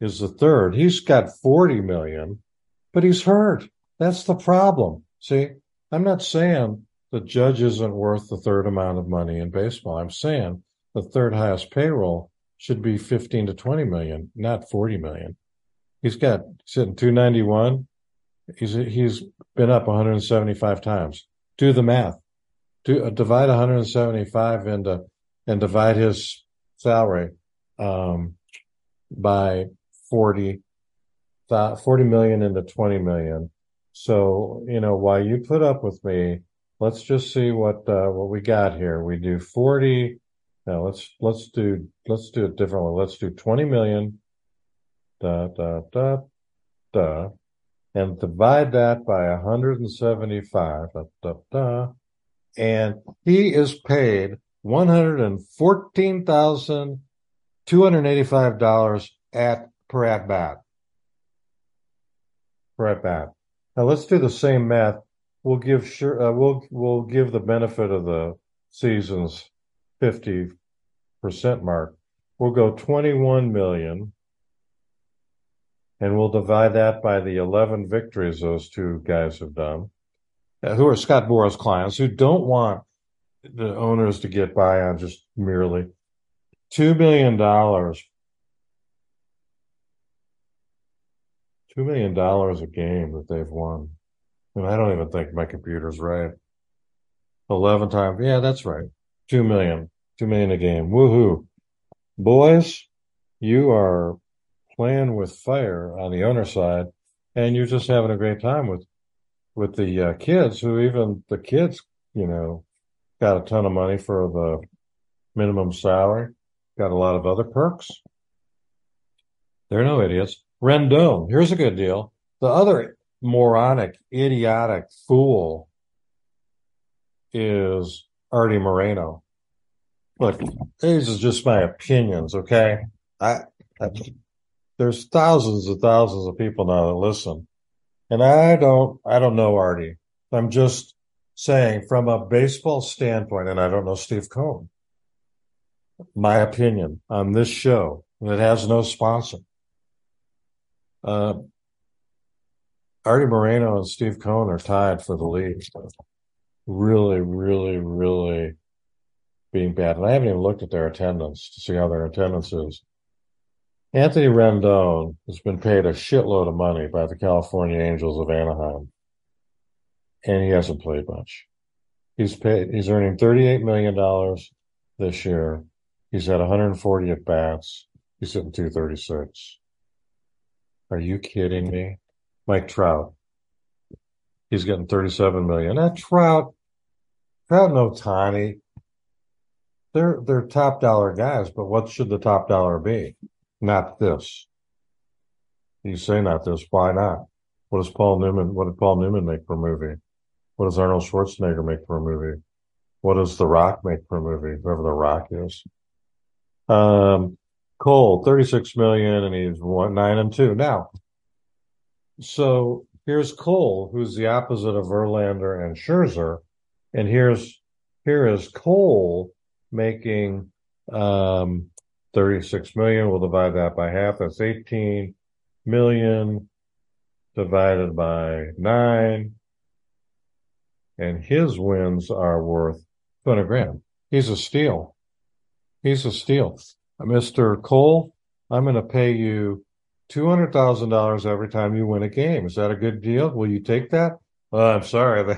is the third. He's got 40 million, but he's hurt. That's the problem. See, I'm not saying the judge isn't worth the third amount of money in baseball. I'm saying the third highest payroll should be 15 to 20 million, not 40 million. He's got sitting 291. He's he's been up 175 times. Do the math. Do uh, divide 175 into and divide his salary um, by 40, 40 million into 20 million. So, you know, while you put up with me, let's just see what, uh, what we got here. We do 40. Now let's, let's do, let's do it differently. Let's do 20 million. Da, da, da, da. And divide that by 175. Da, da, da. And he is paid $114,285 at per at bat. Per at bat. Now let's do the same math. We'll give sure uh, we'll we'll give the benefit of the season's 50% mark. We'll go 21 million and we'll divide that by the 11 victories those two guys have done, Uh, who are Scott Boras clients who don't want the owners to get by on just merely two million dollars. Two million dollars a game that they've won. And I don't even think my computer's right. Eleven times. Yeah, that's right. Two million. Two million a game. Woohoo. Boys, you are playing with fire on the owner side and you're just having a great time with with the uh, kids who even the kids, you know, got a ton of money for the minimum salary, got a lot of other perks. They're no idiots. Rendon, here's a good deal. The other moronic, idiotic fool is Artie Moreno. Look, these are just my opinions, okay? I, I there's thousands and thousands of people now that listen. And I don't I don't know Artie. I'm just saying from a baseball standpoint, and I don't know Steve Cohen, my opinion on this show that has no sponsor. Uh, Artie Moreno and Steve Cohen are tied for the lead. Really, really, really being bad. And I haven't even looked at their attendance to see how their attendance is. Anthony Rendon has been paid a shitload of money by the California Angels of Anaheim and he hasn't played much. He's paid. He's earning thirty-eight million dollars this year. He's had 140 at bats. He's hitting 236. Are you kidding me? Mike Trout. He's getting 37 million. That Trout, Trout and Ohtani, they're they're top dollar guys. But what should the top dollar be? Not this. You say not this. Why not? What does Paul Newman? What did Paul Newman make for a movie? What does Arnold Schwarzenegger make for a movie? What does The Rock make for a movie? Whoever The Rock is. Um, Cole, 36 million and he's one, nine and two. Now, so here's Cole, who's the opposite of Verlander and Scherzer. And here's, here is Cole making, um, 36 million. We'll divide that by half. That's 18 million. divided by nine. And his wins are worth 200 grand. He's a steal. He's a steal. Mr. Cole, I'm going to pay you $200,000 every time you win a game. Is that a good deal? Will you take that? Uh, I'm sorry.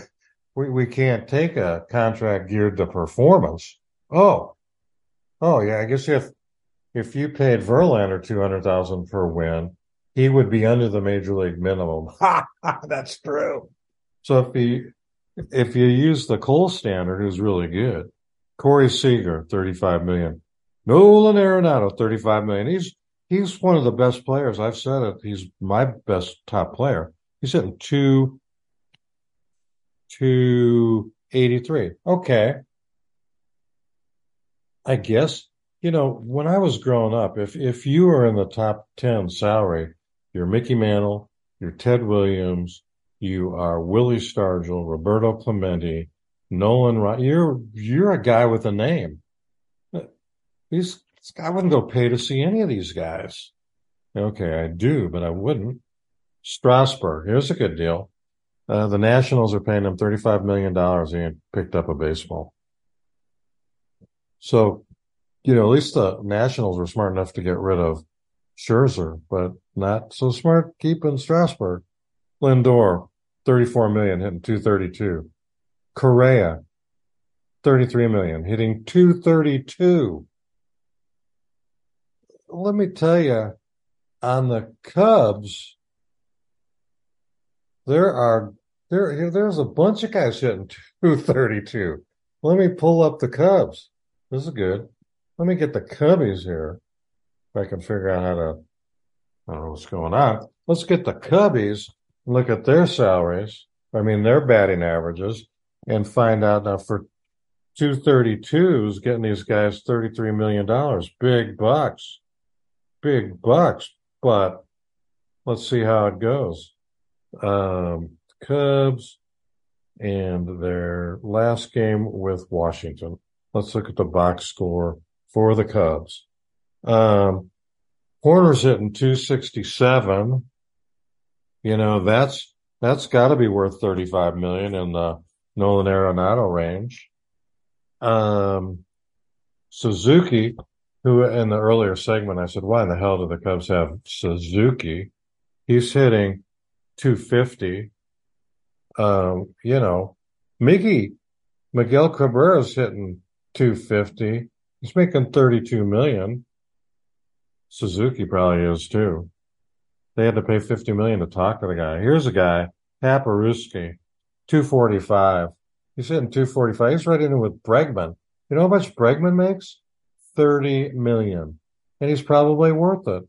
We, we can't take a contract geared to performance. Oh, oh yeah. I guess if, if you paid Verlander 200,000 per win, he would be under the major league minimum. That's true. So if he, if you use the Cole standard, who's really good, Corey Seager, 35 million. Nolan Arenado, 35 million. He's, he's one of the best players. I've said it. He's my best top player. He's hitting two, two eighty-three. Okay. I guess, you know, when I was growing up, if, if you were in the top 10 salary, you're Mickey Mantle, you're Ted Williams, you are Willie Stargell, Roberto Clemente, Nolan. Ryan. You're you're a guy with a name. These I wouldn't go pay to see any of these guys. Okay, I do, but I wouldn't. Strasburg, here's a good deal. Uh, the Nationals are paying him $35 million. He picked up a baseball. So, you know, at least the Nationals were smart enough to get rid of Scherzer, but not so smart keeping Strasburg. Lindor, 34 million, hitting 232. Correa, 33 million, hitting 232. Let me tell you, on the Cubs, there are there there's a bunch of guys hitting 232. Let me pull up the Cubs. This is good. Let me get the Cubbies here. If I can figure out how to I don't know what's going on. Let's get the Cubbies look at their salaries, I mean, their batting averages, and find out now for 232s, getting these guys $33 million. Big bucks. Big bucks. But let's see how it goes. Um, Cubs and their last game with Washington. Let's look at the box score for the Cubs. Um, Hoerner's hitting 267. You know, that's, that's got to be worth 35 million in the Nolan Arenado range. Um, Suzuki, who in the earlier segment, I said, why in the hell do the Cubs have Suzuki? He's hitting 250. Um, you know, Mickey, Miguel Cabrera's hitting 250. He's making 32 million. Suzuki probably is too. They had to pay 50 million to talk to the guy. Here's a guy, Paparuski, 245. He's hitting 245. He's right in with Bregman. You know how much Bregman makes? 30 million. And he's probably worth it.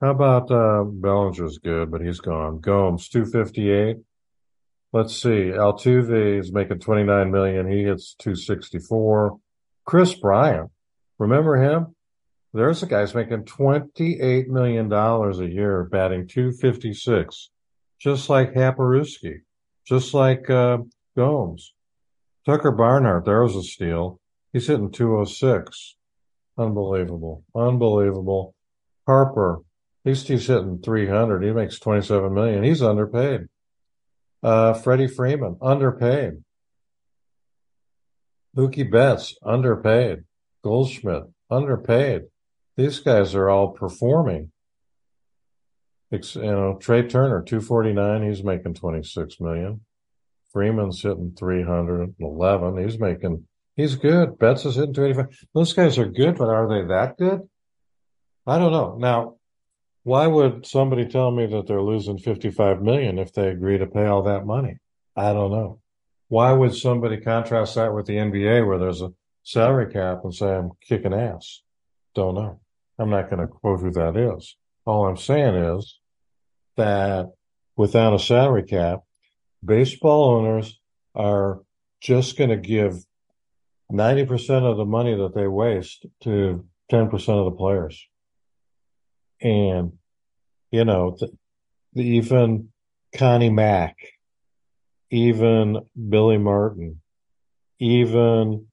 How about, uh, Bellinger's good, but he's gone. Gomes, 258. Let's see. Altuve is making 29 million. He hits 264. Kris Bryant. Remember him? There's a guy's making $28 million a year batting 256, just like Haparuski, just like uh, Gomes. Tucker Barnhart, there was a steal. He's hitting 206. Unbelievable. Unbelievable. Harper, at least he's hitting 300. He makes 27 million. He's underpaid. Uh, Freddie Freeman, underpaid. Mookie Betts, underpaid. Goldschmidt, underpaid these guys are all performing. It's, you know, Trea Turner, 249, he's making 26 million. Freeman's hitting 311. He's making, he's good. Betts is hitting 285. Those guys are good, but are they that good? I don't know. Now, why would somebody tell me that they're losing 55 million if they agree to pay all that money? I don't know. Why would somebody contrast that with the NBA where there's a salary cap and say I'm kicking ass? Don't know. I'm not going to quote who that is. All I'm saying is that without a salary cap, baseball owners are just going to give 90% of the money that they waste to 10% of the players. And, you know, the, the, even Connie Mack, even Billy Martin, even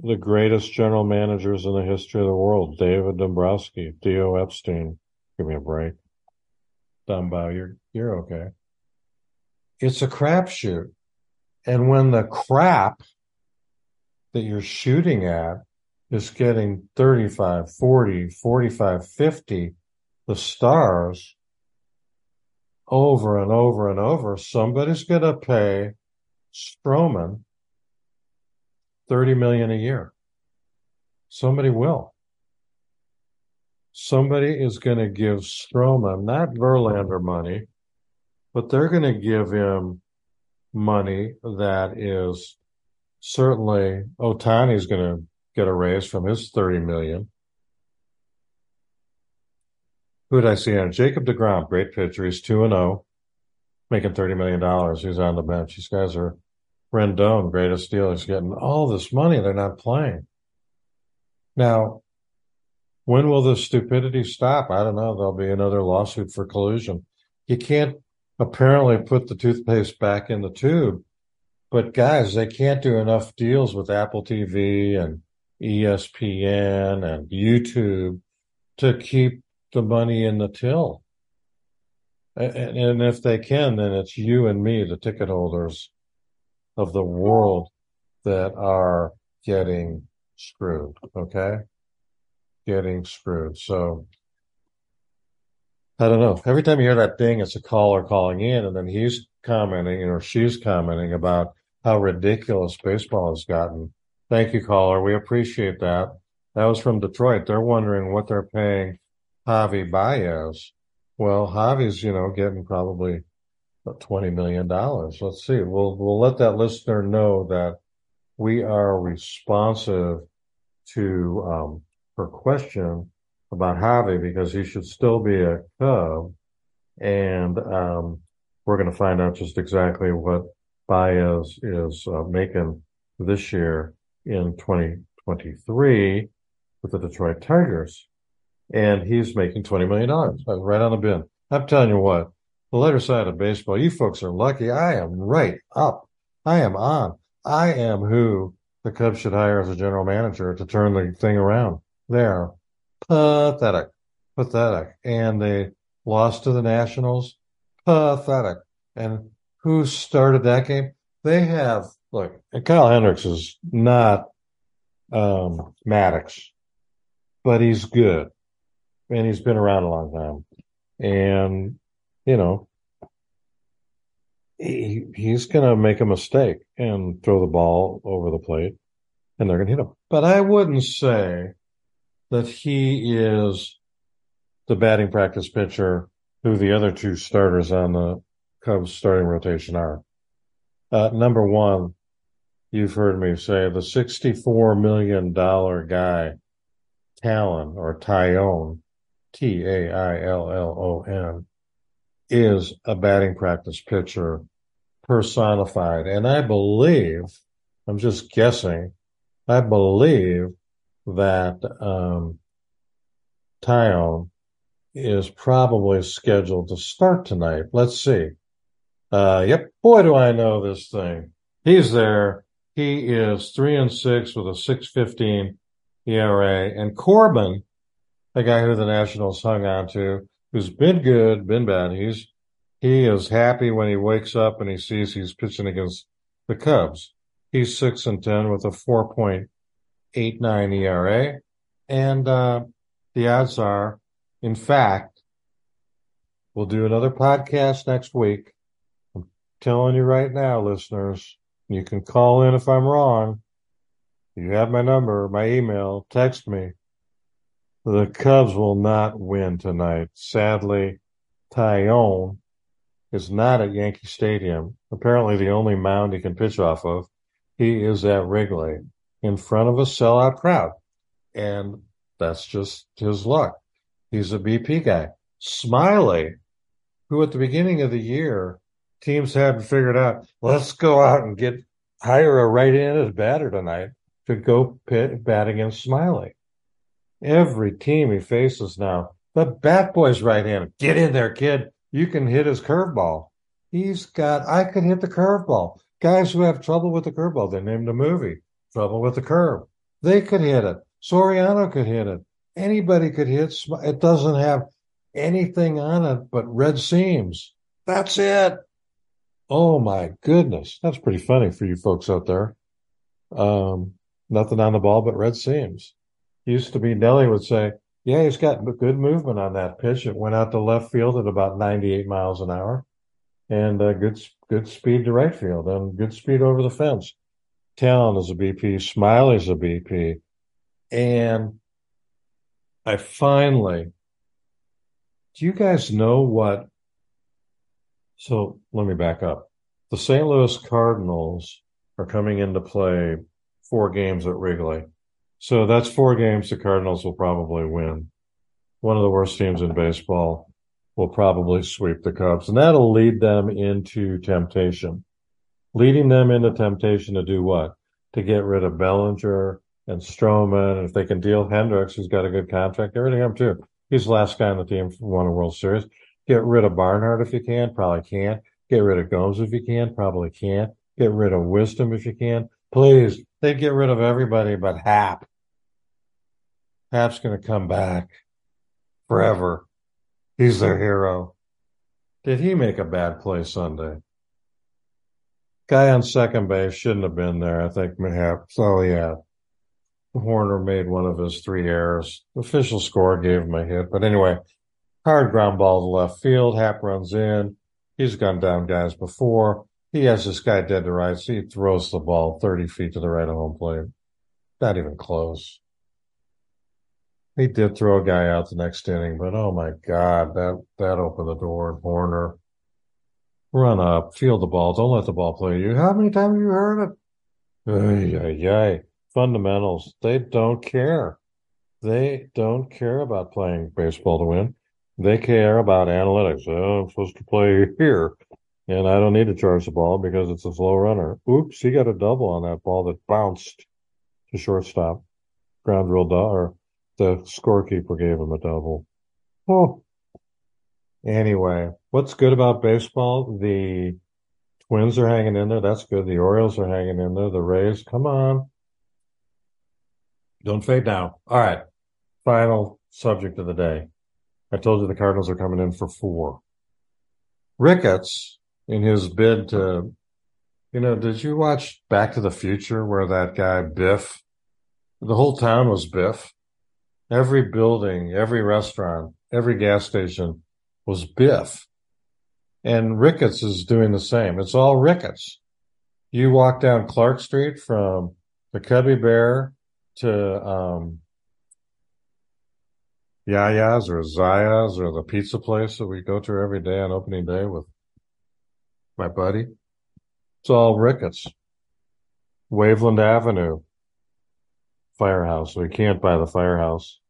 the greatest general managers in the history of the world, David Dombrowski, Theo Epstein. Give me a break. Dumbo. You're you're okay. It's a crapshoot. And when the crap that you're shooting at is getting 35, 40, 45, 50, the stars over and over and over, somebody's going to pay Stroman 30 million a year. Somebody will. Somebody is going to give Stroman, not Verlander money, but they're going to give him money that is certainly Ohtani's going to get a raise from his 30 million. Who did I see on Jacob DeGrom? Great pitcher. He's 2 and 0, making $30 million. He's on the bench. These guys are Rendon, greatest deal. He's getting all this money. They're not playing. Now, when will the stupidity stop? I don't know. There'll be another lawsuit for collusion. You can't apparently put the toothpaste back in the tube. But guys, they can't do enough deals with Apple TV and ESPN and YouTube to keep the money in the till. And, and if they can, then it's you and me, the ticket holders of the world that are getting screwed. Okay. Getting screwed. So I don't know. Every time you hear that ding, it's a caller calling in and then he's commenting or she's commenting about how ridiculous baseball has gotten. Thank you, caller. We appreciate that. That was from Detroit. They're wondering what they're paying Javi Baez. Well, Javi's, you know, getting probably $20 million. Let's see. We'll, we'll let that listener know that we are responsive to, um, her question about Javi because he should still be a Cub. And, um, we're going to find out just exactly what Baez is uh, making this year in 2023 with the Detroit Tigers. And he's making $20 million right on the bin. I'm telling you what, the lighter side of baseball, you folks are lucky. I am right up. I am on. I am who the Cubs should hire as a general manager to turn the thing around. They're pathetic, pathetic. And they lost to the Nationals. Pathetic. And who started that game? They have, look, Kyle Hendricks is not um, Maddux, but he's good. And he's been around a long time. And, you know, he, he's going to make a mistake and throw the ball over the plate and they're going to hit him. But I wouldn't say that he is the batting practice pitcher who the other two starters on the Cubs starting rotation are. Uh, number one, you've heard me say the $64 million guy, Talon or Taillon, T A I L L O N, is a batting practice pitcher personified. And I believe, I'm just guessing, I believe that um, Taillon is probably scheduled to start tonight. Let's see. Uh, yep. Boy, do I know this thing. He's there. He is three and six with a 615 ERA. And Corbin, the guy who the Nationals hung on to, who's been good, been bad. He's, he is happy when he wakes up and he sees he's pitching against the Cubs. He's six and 10 with a 4.89 ERA. And, uh, the odds are, in fact, we'll do another podcast next week I'm telling you right now, listeners, you can call in if I'm wrong. You have my number, my email, text me. The Cubs will not win tonight. Sadly, Taillon is not at Yankee Stadium. Apparently the only mound he can pitch off of. He is at Wrigley in front of a sellout crowd. And that's just his luck. He's a BP guy. Smiley, who at the beginning of the year teams hadn't figured out, let's go out and get hire a right-handed batter tonight to go pit, bat against Smiley. Every team he faces now, the bat boy's right-handed. Get in there, kid. You can hit his curveball. He's got, I could hit the curveball. Guys who have trouble with the curveball, they named a movie, Trouble with the Curve. They could hit it. Soriano could hit it. Anybody could hit. It It doesn't have anything on it but red seams. That's it. Oh my goodness. That's pretty funny for you folks out there. Um, nothing on the ball but red seams. Used to be Nelly would say, yeah, he's got good movement on that pitch. It went out to left field at about 98 miles an hour and uh, good, good speed to right field and good speed over the fence. Taillon is a BP. Smyly's a BP. And I finally, do you guys know what? So let me back up. The St. Louis Cardinals are coming into play four games at Wrigley. So that's four games the Cardinals will probably win. One of the worst teams in baseball will probably sweep the Cubs, and that'll lead them into temptation. Leading them into temptation to do what? To get rid of Bellinger and Stroman. And if they can deal Hendricks, who's got a good contract, of him too. He's the last guy on the team who won a World Series. Get rid of Barnhart if you can, probably can't. Get rid of Gomes if you can, probably can't. Get rid of Wisdom if you can. Please, they'd get rid of everybody but Happ. Happ's going to come back forever. He's their hero. Did he make a bad play Sunday? Guy on second base shouldn't have been there. I think Happ. Oh yeah, Hoerner made one of his three errors. Official score gave him a hit, but anyway, hard ground ball to left field. Happ runs in. He's gone down guys before. He has this guy dead to rights. He throws the ball 30 feet to the right of home plate. Not even close. He did throw a guy out the next inning, but oh my God, that, that opened the door. Hoerner, run up, field the ball. Don't let the ball play you. How many times have you heard it? Ay, ay, ay. Fundamentals. They don't care. They don't care about playing baseball to win. They care about analytics. Oh, I'm supposed to play here and I don't need to charge the ball because it's a slow runner. Oops, he got a double on that ball that bounced to shortstop. Ground rule, or the scorekeeper gave him a double. Oh. Anyway, what's good about baseball? The Twins are hanging in there. That's good. The Orioles are hanging in there. The Rays, come on. Don't fade now. All right. Final subject of the day. I told you the Cardinals are coming in for four. Ricketts, in his bid to, you know, did you watch Back to the Future where that guy Biff, the whole town was Biff? Every building, every restaurant, every gas station was Biff. And Ricketts is doing the same. It's all Ricketts. You walk down Clark Street from the Cubby Bear to um, Yaya's or Zaya's or the pizza place that we go to every day on opening day with my buddy. It's all Ricketts. Waveland Avenue, firehouse. So he can't buy the firehouse,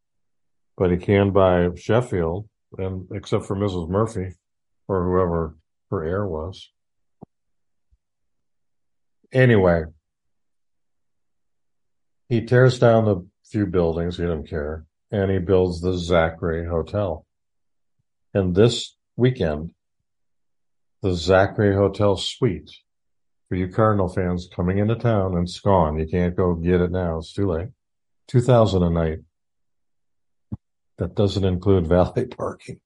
but he can buy Sheffield, and except for Mrs. Murphy or whoever her heir was. Anyway, he tears down the few buildings, he doesn't care, and he builds the Zachary Hotel. And this weekend, the Zachary Hotel Suite for you Cardinal fans coming into town and it's gone. You can't go get it now. It's too late. 2000 a night. That doesn't include valet parking.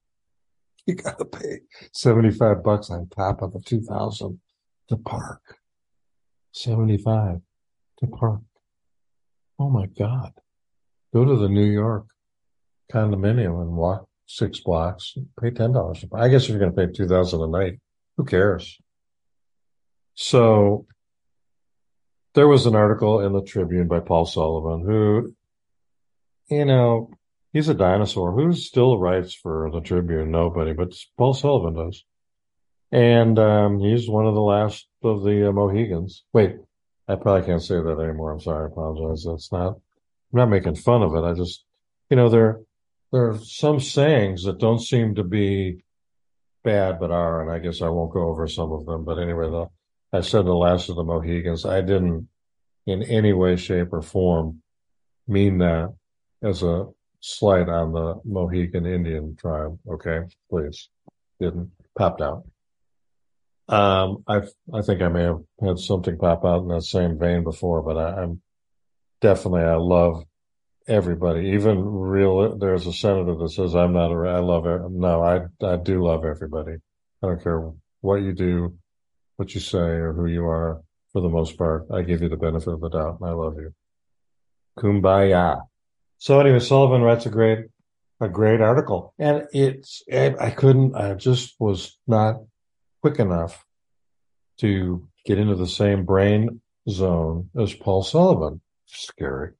You got to pay 75 bucks on top of the 2000 to park. 75 to park. Oh my God. Go to the New York condominium and walk six blocks, pay $10. I guess if you're going to pay 2000 a night, who cares? So there was an article in the Tribune by Paul Sullivan who, you know, he's a dinosaur. Who still writes for the Tribune? Nobody, but Paul Sullivan does. And um, he's one of the last of the uh, Mohegans. Wait, I probably can't say that anymore. I'm sorry. I apologize. That's not, I'm not making fun of it. I just, you know, there, there are some sayings that don't seem to be bad, but are, and I guess I won't go over some of them. But anyway, the, I said the last of the Mohegans. I didn't in any way, shape, or form mean that as a slight on the Mohegan Indian tribe. Okay, please, didn't popped out. Um, I I think I may have had something pop out in that same vein before, but I, I'm definitely I love everybody, even real. There's a senator that says I'm not a. I love it. No, I I do love everybody. I don't care what you do, what you say, or who you are. For the most part, I give you the benefit of the doubt. And I love you. Kumbaya. So anyway, Sullivan writes a great a great article, and it's I couldn't. I just was not quick enough to get into the same brain zone as Paul Sullivan. Scary.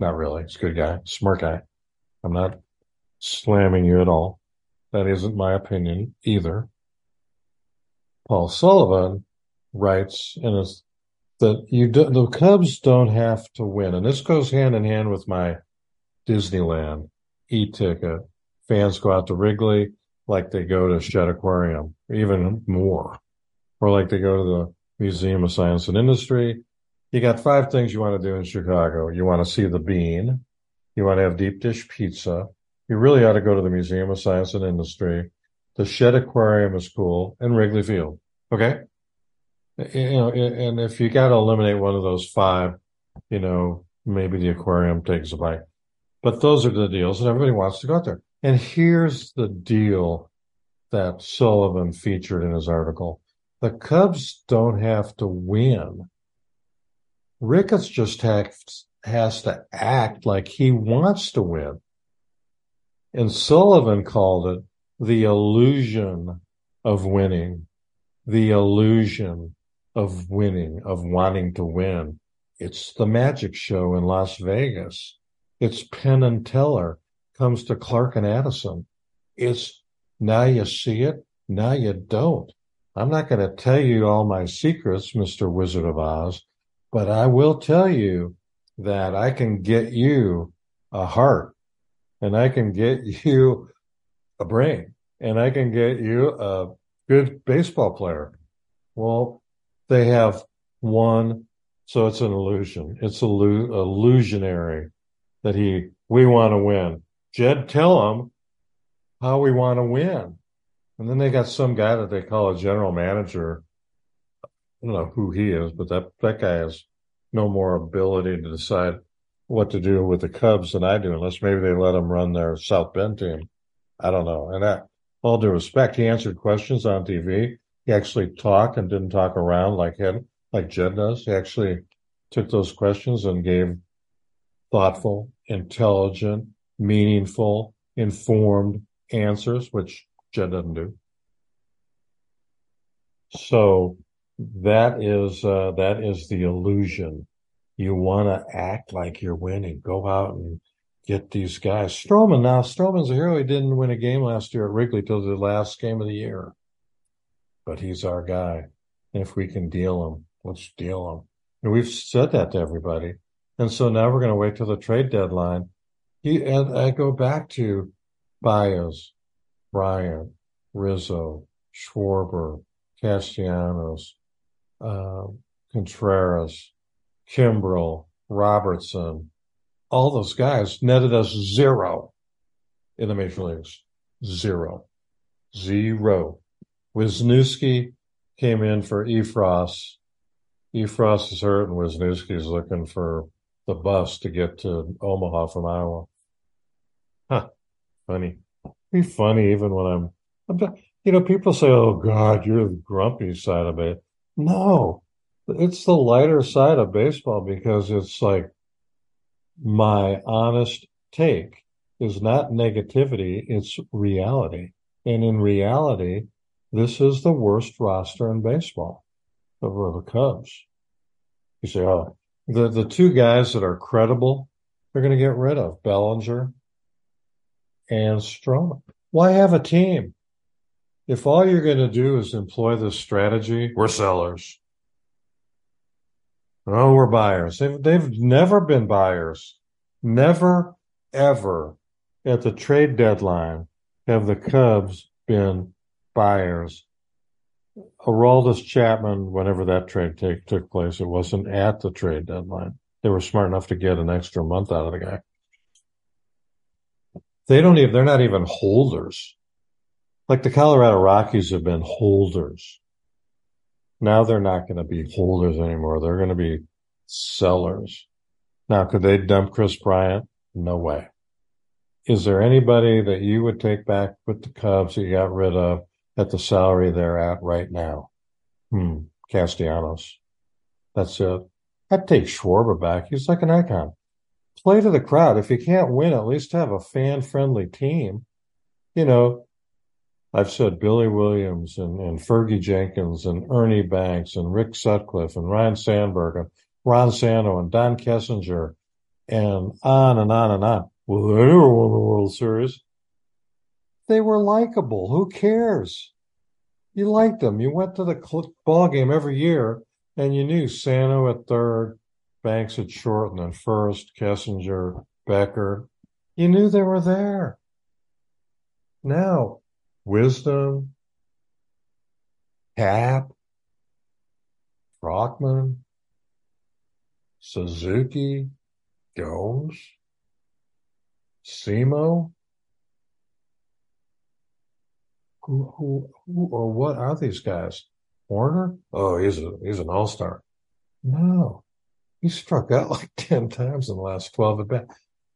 Not really. He's a good guy, smart guy. I'm not slamming you at all. That isn't my opinion either. Paul Sullivan writes in his that you do, the Cubs don't have to win, and this goes hand in hand with my Disneyland e-ticket. Fans go out to Wrigley like they go to Shedd Aquarium, even more, or like they go to the Museum of Science and Industry. You got five things you want to do in Chicago. You want to see the bean. You want to have deep dish pizza. You really ought to go to the Museum of Science and Industry. The Shedd Aquarium is cool and Wrigley Field. Okay. You know, and if you got to eliminate one of those five, you know, maybe the aquarium takes a bite. But those are the deals and everybody wants to go out there. And here's the deal that Sullivan featured in his article. The Cubs don't have to win. Ricketts just has, has to act like he wants to win. And Sullivan called it the illusion of winning, the illusion of winning, of wanting to win. It's the magic show in Las Vegas. It's Penn and Teller comes to Clark and Addison. It's now you see it, now you don't. I'm not going to tell you all my secrets, Mr. Wizard of Oz, but I will tell you that I can get you a heart and I can get you a brain and I can get you a good baseball player. Well, they have one, so it's an illusion. It's illu- illusionary that he, we want to win. Jed, tell them how we want to win. And then they got some guy that they call a general manager. I don't know who he is, but that, that guy has no more ability to decide what to do with the Cubs than I do, unless maybe they let him run their South Bend team. I don't know. And that, all due respect, he answered questions on TV. He actually talked and didn't talk around like him, like Jed does. He actually took those questions and gave thoughtful, intelligent, meaningful, informed answers, which Jed doesn't do. So that is uh, that is the illusion. You want to act like you're winning. Go out and get these guys. Stroman now. Stroman's a hero. He didn't win a game last year at Wrigley till the last game of the year, but he's our guy. And if we can deal him, let's deal him. And we've said that to everybody. And so now we're going to wait till the trade deadline. He, and I go back to Baez, Bryant, Rizzo, Schwarber, Castellanos, uh, Contreras, Kimbrel, Robertson, all those guys netted us zero in the major leagues. Zero. Zero. Wesneski came in for Effross. Effross is hurt and Wesneski is looking for the bus to get to Omaha from Iowa. Huh. Funny. Be funny even when I'm, I'm you know, people say, "Oh God, you're the grumpy side of it." No, it's the lighter side of baseball because it's like my honest take is not negativity; it's reality. And in reality, this is the worst roster in baseball over the Cubs. You say, "Oh, the the two guys that are credible, they're going to get rid of Bellinger and Stroman. Why have a team? If all you're going to do is employ this strategy, we're sellers. Oh, we're buyers. They've, they've never been buyers. Never, ever at the trade deadline have the Cubs been buyers. Aroldis Chapman, whenever that trade take, took place, it wasn't at the trade deadline. They were smart enough to get an extra month out of the guy. They don't even, they're not even holders. Like the Colorado Rockies have been holders. Now they're not going to be holders anymore. They're going to be sellers. Now, could they dump Kris Bryant? No way. Is there anybody that you would take back with the Cubs that you got rid of at the salary they're at right now? Hmm. Castellanos. That's it. I'd take Schwarber back. He's like an icon. Play to the crowd. If you can't win, at least have a fan friendly team. You know, I've said Billy Williams and, and Fergie Jenkins and Ernie Banks and Rick Sutcliffe and Ryne Sandberg and Ron Santo and Don Kessinger and on and on and on. Well, they never won the World Series. They were likable. Who cares? You liked them. You went to the ball game every year and you knew Santo at third, Banks at short, and then first, Kessinger, Beckert. You knew they were there. Now, Wisdom, Cap, Brockman, Suzuki, Jones, Simo. Who, who, who, or what are these guys? Warner? Oh, he's a, he's an all-star. No, he struck out like 10 times in the last 12 at bat.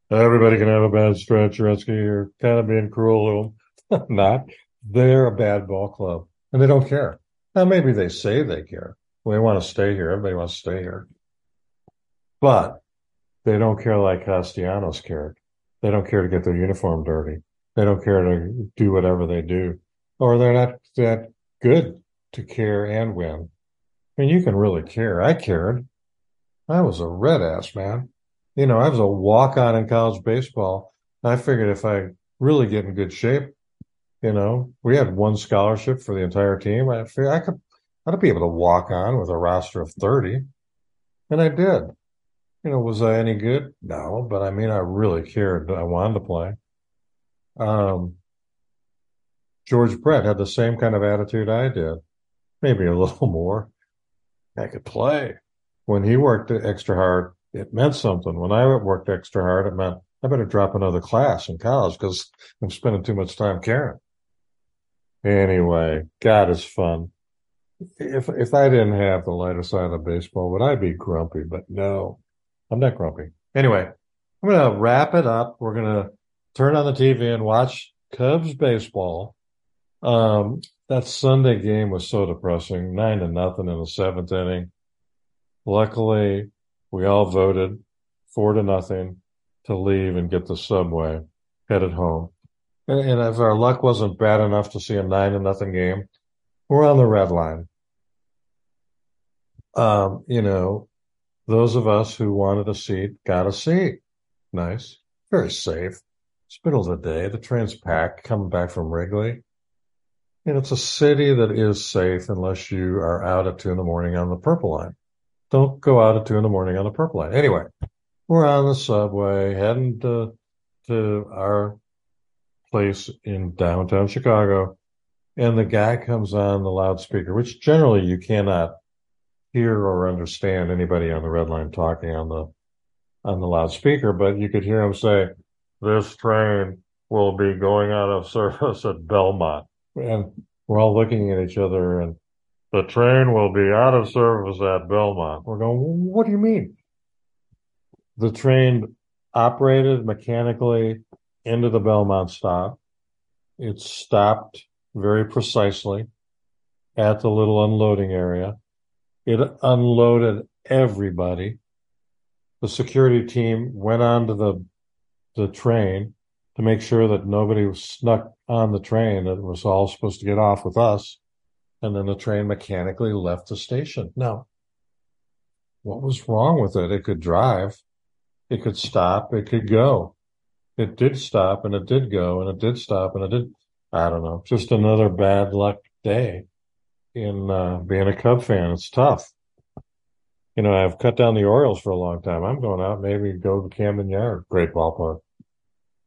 Everybody can have a bad stretch, Rutsky. You're kind of being cruel to them. Not. They're a bad ball club and they don't care. Now, maybe they say they care. They want to stay here. Everybody wants to stay here. But they don't care like Castellanos cared. They don't care to get their uniform dirty. They don't care to do whatever they do. Or they're not that good to care and win. I mean, you can really care. I cared. I was a red ass man. You know, I was a walk on in college baseball. I figured if I really get in good shape, you know, we had one scholarship for the entire team. I I could, I'd be able to walk on with a roster of 30. And I did. You know, was I any good? No, but I mean, I really cared. I wanted to play. Um, George Brett had the same kind of attitude I did, maybe a little more. I could play. When he worked extra hard, it meant something. When I worked extra hard, it meant I better drop another class in college because I'm spending too much time caring. Anyway, God is fun. If if I didn't have the lighter side of baseball, would I be grumpy? But no, I'm not grumpy. Anyway, I'm gonna wrap it up. We're gonna turn on the TV and watch Cubs baseball. Um, that Sunday game was so depressing, nine to nothing in the seventh inning. Luckily, we all voted four to nothing to leave and get the subway headed home. And, if our luck wasn't bad enough to see a nine to nothing game, we're on the red line. Um, you know, those of us who wanted a seat got a seat. Nice. Very safe. It's middle of the day. The train's packed coming back from Wrigley. And it's a city that is safe unless you are out at two in the morning on the purple line. Don't go out at two in the morning on the purple line. Anyway, we're on the subway heading to, to our place in downtown Chicago. And the guy comes on the loudspeaker, which generally you cannot hear or understand anybody on the red line talking on the on the loudspeaker, but you could hear him say, "This train will be going out of service at Belmont," and we're all looking at each other, and the train will be out of service at Belmont. We're going, "What do you mean?" The train operated mechanically into the Belmont stop. It stopped very precisely at the little unloading area it unloaded everybody. The security team went onto the the train to make sure that nobody was snuck on the train. It was all supposed to get off with us. And then the train mechanically left the station. Now, what was wrong with it? It could drive. It could stop. It could go. It did stop and it did go and it did stop and it did. I don't know. Just another bad luck day in uh, being a Cub fan. It's tough. You know, I've cut down the Orioles for a long time. I'm going out maybe go to Camden Yard, great ballpark.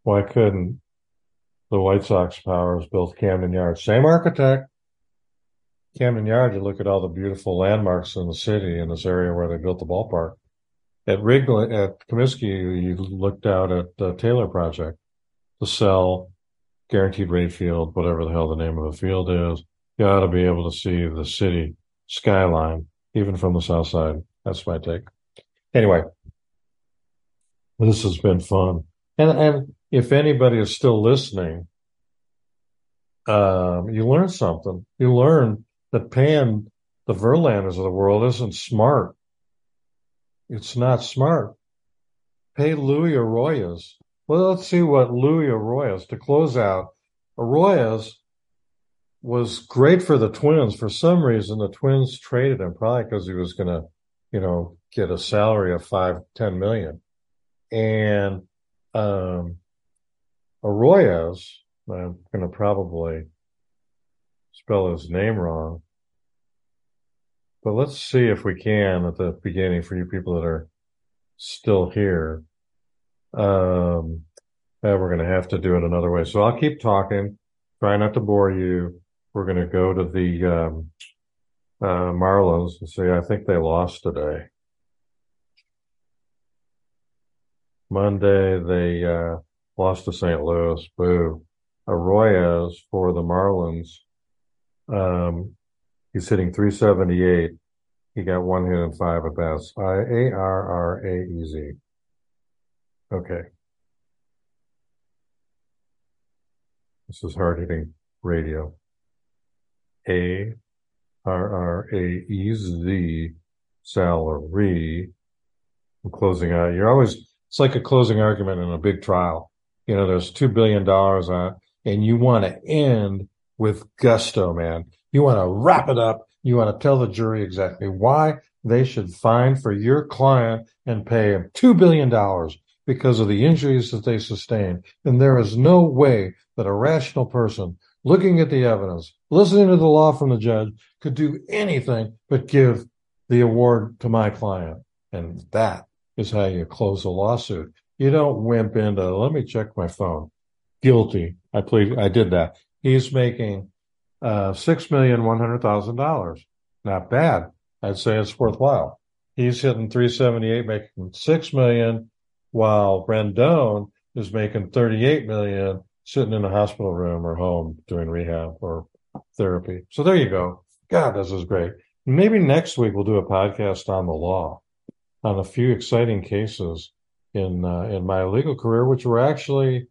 Why couldn't the White Sox powers build Camden Yard? Same architect. Camden Yard, you look at all the beautiful landmarks in the city in this area where they built the ballpark. At Wrigley, at Comiskey, you looked out at the Taylor Project to sell guaranteed rate field, whatever the hell the name of the field is you ought to be able to see the city skyline, even from the south side. That's my take. Anyway, this has been fun. And and if anybody is still listening, um, you learn something. You learn that Pan, the Verlanders of the world isn't smart. It's not smart. Pay Luis Arraez. Well, let's see what Luis Arraez to close out. Arraez was great for the Twins. For some reason, the Twins traded him, probably because he was going to, you know, get a salary of five, ten million. And um, Arraez, I'm going to probably spell his name wrong, but let's see if we can at the beginning for you people that are still here. Um, we're going to have to do it another way. So I'll keep talking. Try not to bore you. We're going to go to the um, uh, Marlins and see. I think they lost today. Monday they uh, lost to St. Louis. Boo. Arraez for the Marlins. Um, he's hitting 378. He got one hit and five at bats. I A R R A E Z. Okay. This is hard hitting radio. A R R A E Z salary. I'm closing out. You're always, it's like a closing argument in a big trial. You know, there's $2 billion on and you want to end with gusto, man. You want to wrap it up. You want to tell the jury exactly why they should fine for your client and pay him $2 billion because of the injuries that they sustained. And there is no way that a rational person looking at the evidence, listening to the law from the judge could do anything but give the award to my client. And that is how you close a lawsuit. You don't wimp into, let me check my phone. Guilty. I plead, I did that. He's making uh, six million one hundred thousand dollars. Not bad. I'd say it's worthwhile. He's hitting 378, making six million, while Rendon is making 38 million, sitting in a hospital room or home doing rehab or therapy. So there you go. God, this is great. Maybe next week we'll do a podcast on the law, on a few exciting cases in uh, in my legal career, which were actually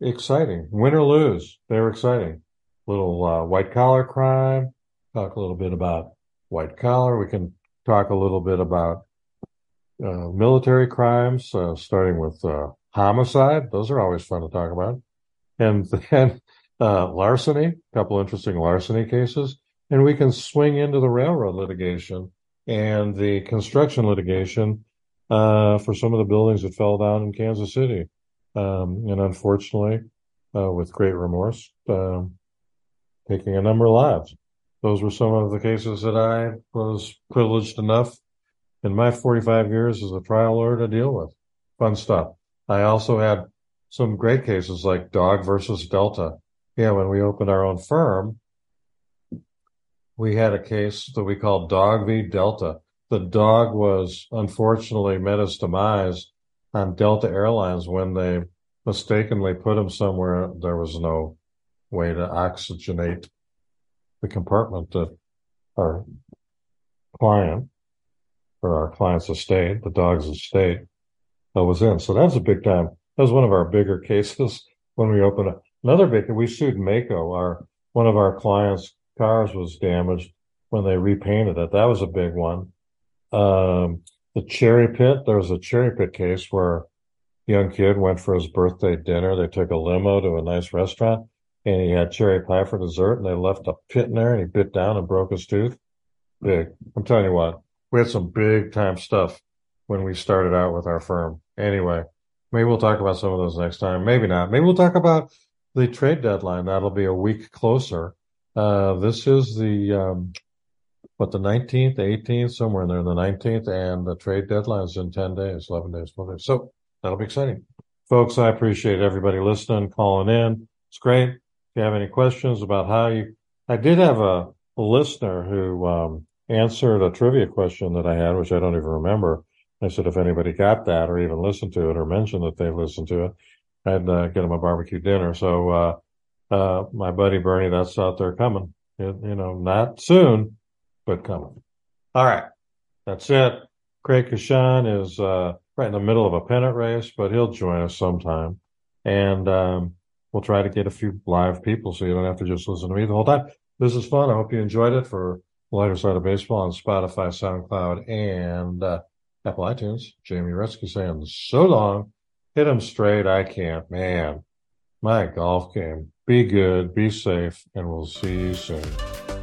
exciting. Win or lose, they were exciting. Little uh, white collar crime. Talk a little bit about white collar. We can talk a little bit about uh, military crimes, uh, starting with uh, homicide. Those are always fun to talk about. And then uh, larceny, a couple interesting larceny cases. And we can swing into the railroad litigation and the construction litigation uh, for some of the buildings that fell down in Kansas City. Um, and unfortunately, with great remorse, um, taking a number of lives. Those were some of the cases that I was privileged enough in my 45 years as a trial lawyer to deal with. Fun stuff. I also had some great cases like Dog versus Delta. Yeah, when we opened our own firm, we had a case that we called Dog v. Delta. The dog was unfortunately met his demise on Delta Airlines when they mistakenly put him somewhere there was no way to oxygenate the compartment that our client or our client's estate, the dog's estate, uh, was in. So that was a big time. That was one of our bigger cases when we opened up. Another big, we sued Maaco. Our, one of our clients' cars was damaged when they repainted it. That was a big one. Um, the cherry pit, there was a cherry pit case where a young kid went for his birthday dinner. They took a limo to a nice restaurant and he had cherry pie for dessert and they left a pit in there and he bit down and broke his tooth. Big. I'm telling you what, we had some big time stuff when we started out with our firm. Anyway, maybe we'll talk about some of those next time. Maybe not. Maybe we'll talk about the trade deadline. That'll be a week closer. Uh, this is the, um, what, the 19th, 18th, somewhere in there, the 19th, and the trade deadline is in 10 days, 11 days, 12 days. So that'll be exciting. Folks, I appreciate everybody listening, calling in. It's great. You have any questions about how you, I did have a, a listener who, um, answered a trivia question that I had, which I don't even remember. I said, if anybody got that or even listened to it or mentioned that they listened to it, I'd uh, get them a barbecue dinner. So, uh, uh, my buddy Bernie, that's out there coming. It, you know, not soon, but coming. All right. That's it. Craig Kashan is, uh, right in the middle of a pennant race, but he'll join us sometime. And um, we'll try to get a few live people so you don't have to just listen to me the whole time. This is fun. I hope you enjoyed it for Lighter Side of Baseball on Spotify, SoundCloud, and uh, Apple iTunes. Jamie Retzky saying so long. Hit him straight. I can't. Man, my golf game. Be good, be safe, and we'll see you soon.